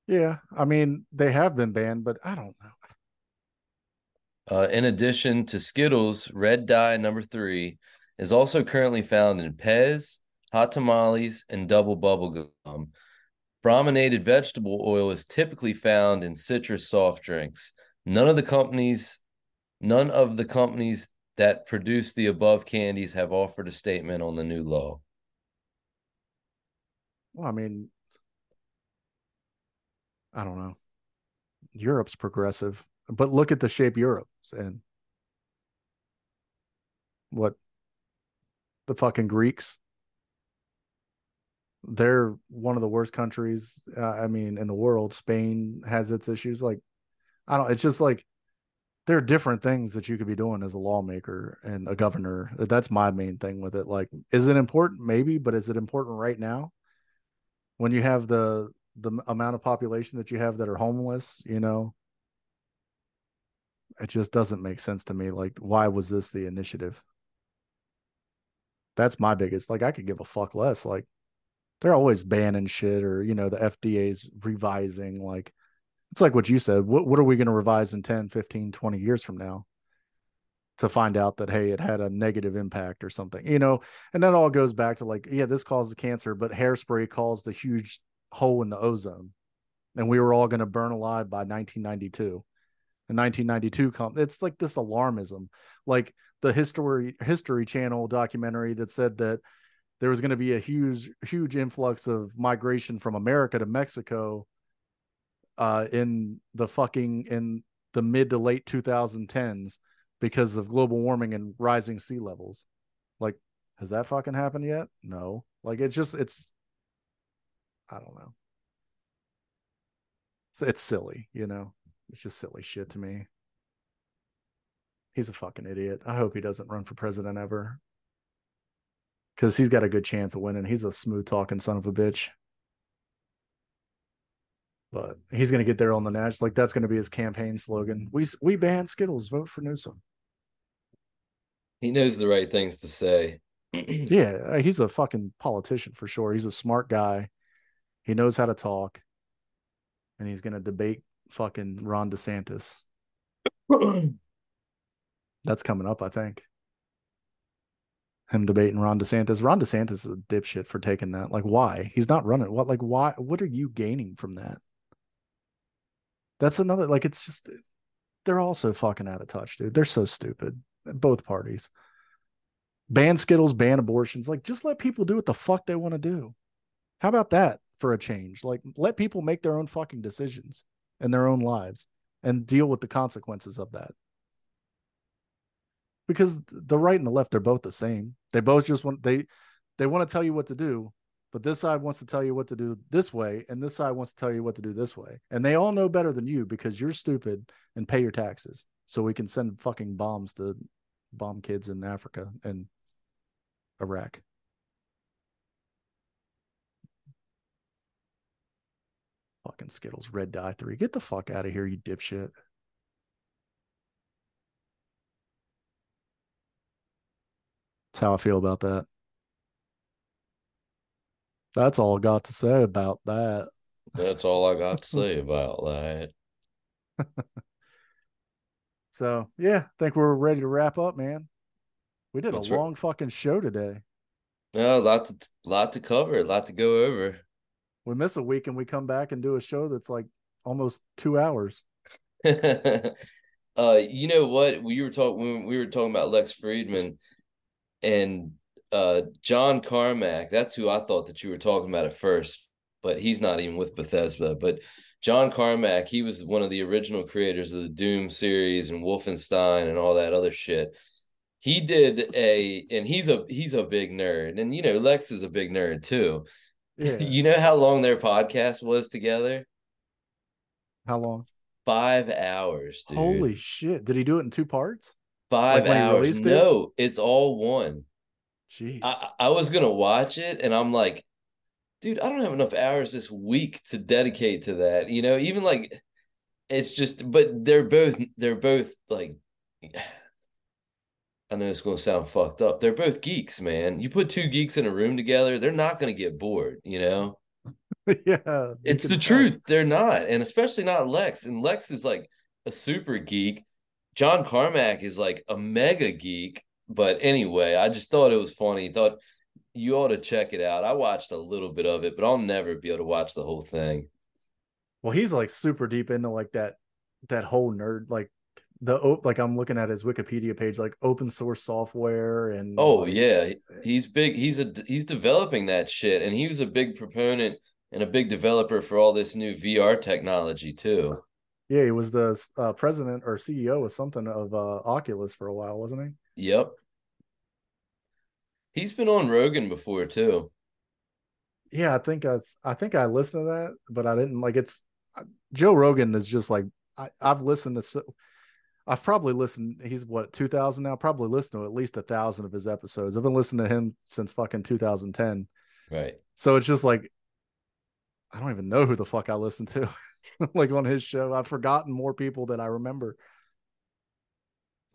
Yeah, I mean, they have been banned, but I don't know. Uh, in addition to Skittles, red dye number three is also currently found in Pez, hot tamales, and double bubble gum. Brominated vegetable oil is typically found in citrus soft drinks. None of the companies, none of the companies that produce the above candies have offered a statement on the new law. Well, I mean, I don't know. Europe's progressive, but look at the shape Europe's in. What the fucking Greeks they're one of the worst countries. Uh, I mean, in the world. Spain has its issues. Like, I don't. It's just like there are different things that you could be doing as a lawmaker and a governor. That's my main thing with it. Like, is it important? Maybe, but is it important right now? When you have the the amount of population that you have that are homeless, you know, it just doesn't make sense to me. Like, why was this the initiative? That's my biggest. Like, I could give a fuck less. Like, they're always banning shit or you know the fda's revising like it's like what you said what, what are we going to revise in 10 15 20 years from now to find out that hey it had a negative impact or something you know? And that all goes back to like yeah this caused cancer but hairspray caused a huge hole in the ozone. And we were all going to burn alive by 1992 in 1992 come it's like this alarmism. Like the history history channel documentary that said that there was going to be a huge huge influx of migration from America to Mexico uh, in the fucking in the mid to late 2010s because of global warming and rising sea levels. Like, has that fucking happened yet? No. Like, it's just it's I don't know. It's, it's silly, you know. It's just silly shit to me. He's a fucking idiot. I hope he doesn't run for president ever because he's got a good chance of winning. He's a smooth talking son of a bitch. But he's going to get there on the national. Like that's going to be his campaign slogan. We we ban Skittles. Vote for Newsom. He knows the right things to say. yeah, uh, he's a fucking politician for sure. He's a smart guy. He knows how to talk, and he's going to debate fucking Ron DeSantis. That's coming up, I think him debating Ron DeSantis. Ron DeSantis is a dipshit for taking that. Like, why? He's not running. What? Like, why? What are you gaining from that? That's another. Like, it's just they're all so fucking out of touch, dude. They're so stupid. Both parties. Ban Skittles, ban abortions. Like, just let people do what the fuck they want to do. How about that for a change? Like, let people make their own fucking decisions. in their own lives and deal with the consequences of that. Because the right and the left they're both the same. They both just want they they want to tell you what to do, but this side wants to tell you what to do this way, and this side wants to tell you what to do this way. And they all know better than you because you're stupid and pay your taxes. So we can send fucking bombs to bomb kids in Africa and Iraq. Fucking Skittles, red dye three. Get the fuck out of here, you dipshit. That's how I feel about that. That's all I got to say about that. That's all I got to say about that. so yeah, I think we're ready to wrap up, man. We did Let's a long fucking show today. Yeah, a lot to lot to cover, a lot to go over. We miss a week and we come back and do a show that's like almost two hours. uh, you know what? We were talking when we were talking about Lex Fridman and uh John Carmack. That's who I thought that you were talking about at first, but he's not even with Bethesda. But John Carmack, he was one of the original creators of the Doom series and Wolfenstein and all that other shit. He did a, and he's a he's a big nerd, and you know Lex is a big nerd too. Yeah. You know how long their podcast was together? How long? Five hours, dude. Holy shit. Did he do it in two parts? Five like hours. released it? No, it's all one. Jeez. I, I was gonna watch it and I'm like, dude, I don't have enough hours this week to dedicate to that. You know, even like it's just but they're both they're both like I know it's gonna sound fucked up. They're both geeks, man. You put two geeks in a room together, they're not gonna get bored, you know? yeah. It's the truth. They're not, and especially not Lex. And Lex is like a super geek. John Carmack is like a mega geek. But anyway, I just thought it was funny. Thought you ought to check it out. I watched a little bit of it, but I'll never be able to watch the whole thing. Well, he's like super deep into like that that whole nerd like the op- like I'm looking at his Wikipedia page like open source software and Oh like, yeah, he's big. He's a he's developing that shit, and he was a big proponent and a big developer for all this new VR technology too. yeah he was the uh, president or CEO of something of uh, Oculus for a while wasn't he Yep. He's been on Rogan before too. yeah I think I I think I listened to that but I didn't like it's uh, Joe Rogan is just like I, I've listened to so I've probably listened he's what 2000 now probably listened to at least a thousand of his episodes I've been listening to him since fucking 2010 Right. So it's just like I don't even know who the fuck I listen to. like on his show, I've forgotten more people than I remember.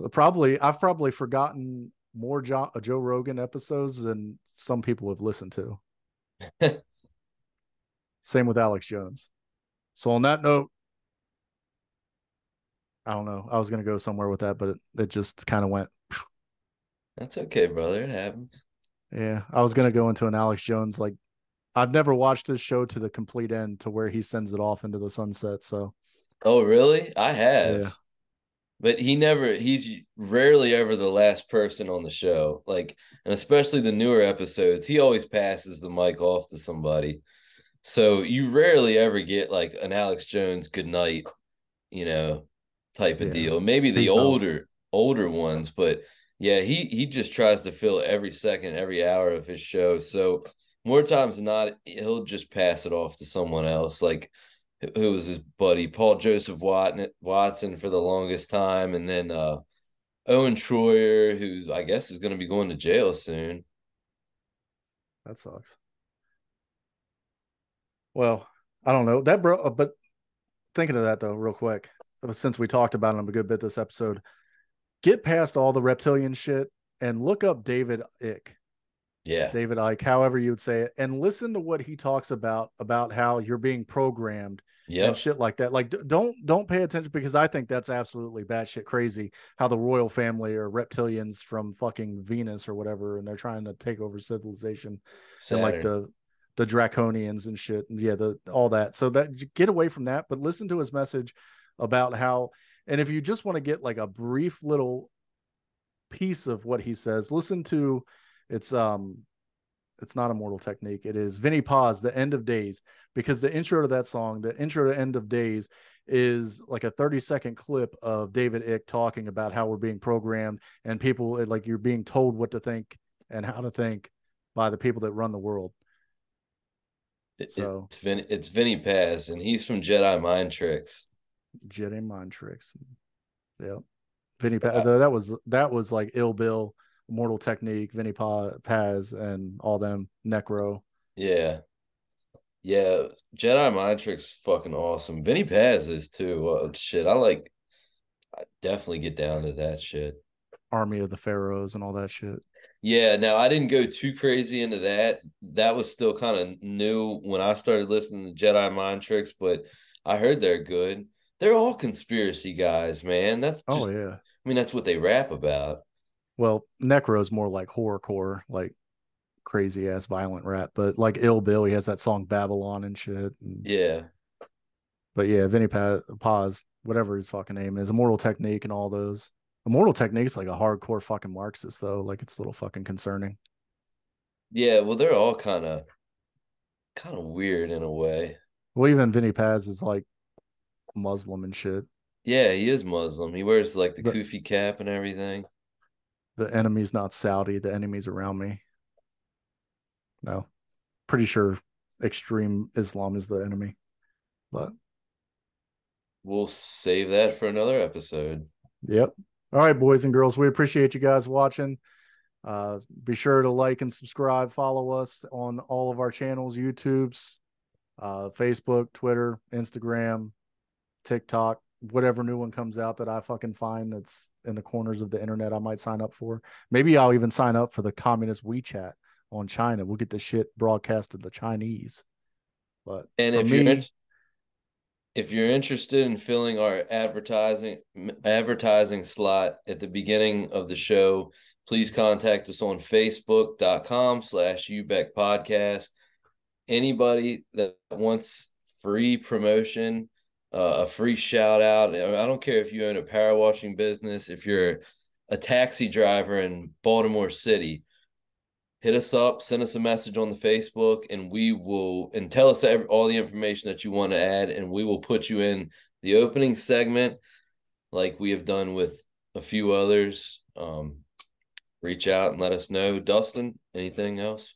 So probably I've probably forgotten more jo- uh, Joe Rogan episodes than some people have listened to. Same with Alex Jones. So on that note, I don't know. I was gonna go somewhere with that, but it, it just kind of went. That's okay, brother. It happens. Yeah, I was gonna go into an Alex Jones like I've never watched this show to the complete end to where he sends it off into the sunset. So Oh, really? I have. Yeah. But he never, he's rarely ever the last person on the show. Like, and especially the newer episodes, he always passes the mic off to somebody. So you rarely ever get like an Alex Jones good night, you know, type of Yeah. deal. Maybe the He's not. older, older ones, but yeah, he he just tries to fill every second, every hour of his show. So more times than not, he'll just pass it off to someone else. Like who was his buddy Paul Joseph Watson, for the longest time, and then uh, Owen Shroyer, who I guess is going to be going to jail soon. that sucks. Well, I don't know that, bro. But thinking of that though, real quick, since we talked about him a good bit this episode, get past all the reptilian shit and look up David Icke. Yeah, David Icke however you would say it, and listen to what he talks about about how you're being programmed yeah and shit like that. Like, don't don't pay attention because I think that's absolutely batshit crazy. How the royal family are reptilians from fucking Venus or whatever, and they're trying to take over civilization and like the the draconians and shit. And yeah, the all that. So that get away from that, but listen to his message about how. And if you just want to get like a brief little piece of what he says, listen to it's um It's not Immortal Technique. It is Vinnie Paz, The End of Days, because the intro to that song, the intro to End of Days, is like a 30 second clip of David Icke talking about how we're being programmed and people like you're being told what to think and how to think by the people that run the world. So it's Vin, it's Vinnie Paz, and he's from Jedi Mind Tricks. Jedi Mind Tricks. Yeah. Vinnie Paz. That was that was like Ill Bill, Mortal Technique, Vinnie Paz, and all them Necro. Yeah. Yeah, Jedi Mind Trick's fucking awesome. Vinnie Paz is too. Uh, shit, I like. I definitely get down to that shit. Army of the Pharaohs and all that shit. Yeah, now I didn't go too crazy into that. That was still kind of new when I started listening to Jedi Mind Tricks, but I heard they're good. They're all conspiracy guys, man. That's oh, just, oh yeah. I mean, that's what they rap about. Well, Necro's more like horrorcore, like crazy ass violent rap, but like Ill Bill, he has that song Babylon and shit. And, yeah. But yeah, Vinnie Paz, whatever his fucking name is, Immortal Technique and all those. Immortal Technique's like a hardcore fucking Marxist though. Like it's a little fucking concerning. Yeah, well, they're all kind of kind of weird in a way. Well, even Vinnie Paz is like Muslim and shit. Yeah, he is Muslim. He wears like the, the kufi cap and everything. The enemy's not Saudi. The enemy's around me. No, pretty sure extreme Islam is the enemy, but we'll save that for another episode. Yep. All right, boys and girls, we appreciate you guys watching. Uh, be sure to like and subscribe, follow us on all of our channels YouTube's, uh, Facebook, Twitter, Instagram, TikTok, whatever new one comes out that I fucking find that's in the corners of the internet, I might sign up for. Maybe I'll even sign up for the communist WeChat on China. We'll get the shit broadcasted to the Chinese. But and if me, you're if you're interested in filling our advertising advertising slot at the beginning of the show please contact us on facebook.com slash ubec podcast anybody that wants free promotion uh, a free shout out i don't care if you own a power washing business if you're a taxi driver in baltimore city hit us up, send us a message on the Facebook, and we will and tell us every, all the information that you want to add, and we will put you in the opening segment, like we have done with a few others. Um, reach out and let us know. Dustin, anything else?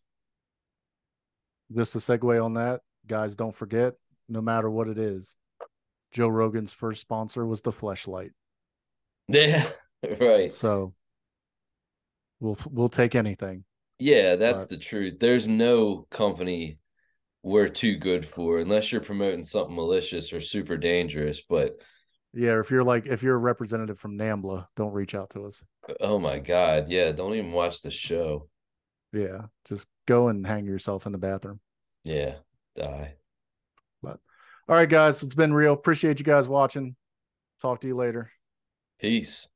Just a segue on that, guys. Don't forget, no matter what it is, Joe Rogan's first sponsor was the Fleshlight. Yeah, right. So we'll we'll take anything. Yeah, that's but, the truth. There's no company we're too good for unless you're promoting something malicious or super dangerous. But yeah, if you're like if you're a representative from NAMBLA, don't reach out to us. Oh my god, yeah, don't even watch the show. Yeah, just go and hang yourself in the bathroom. Yeah, die. But all right, guys, it's been real. Appreciate you guys watching. Talk to you later. Peace.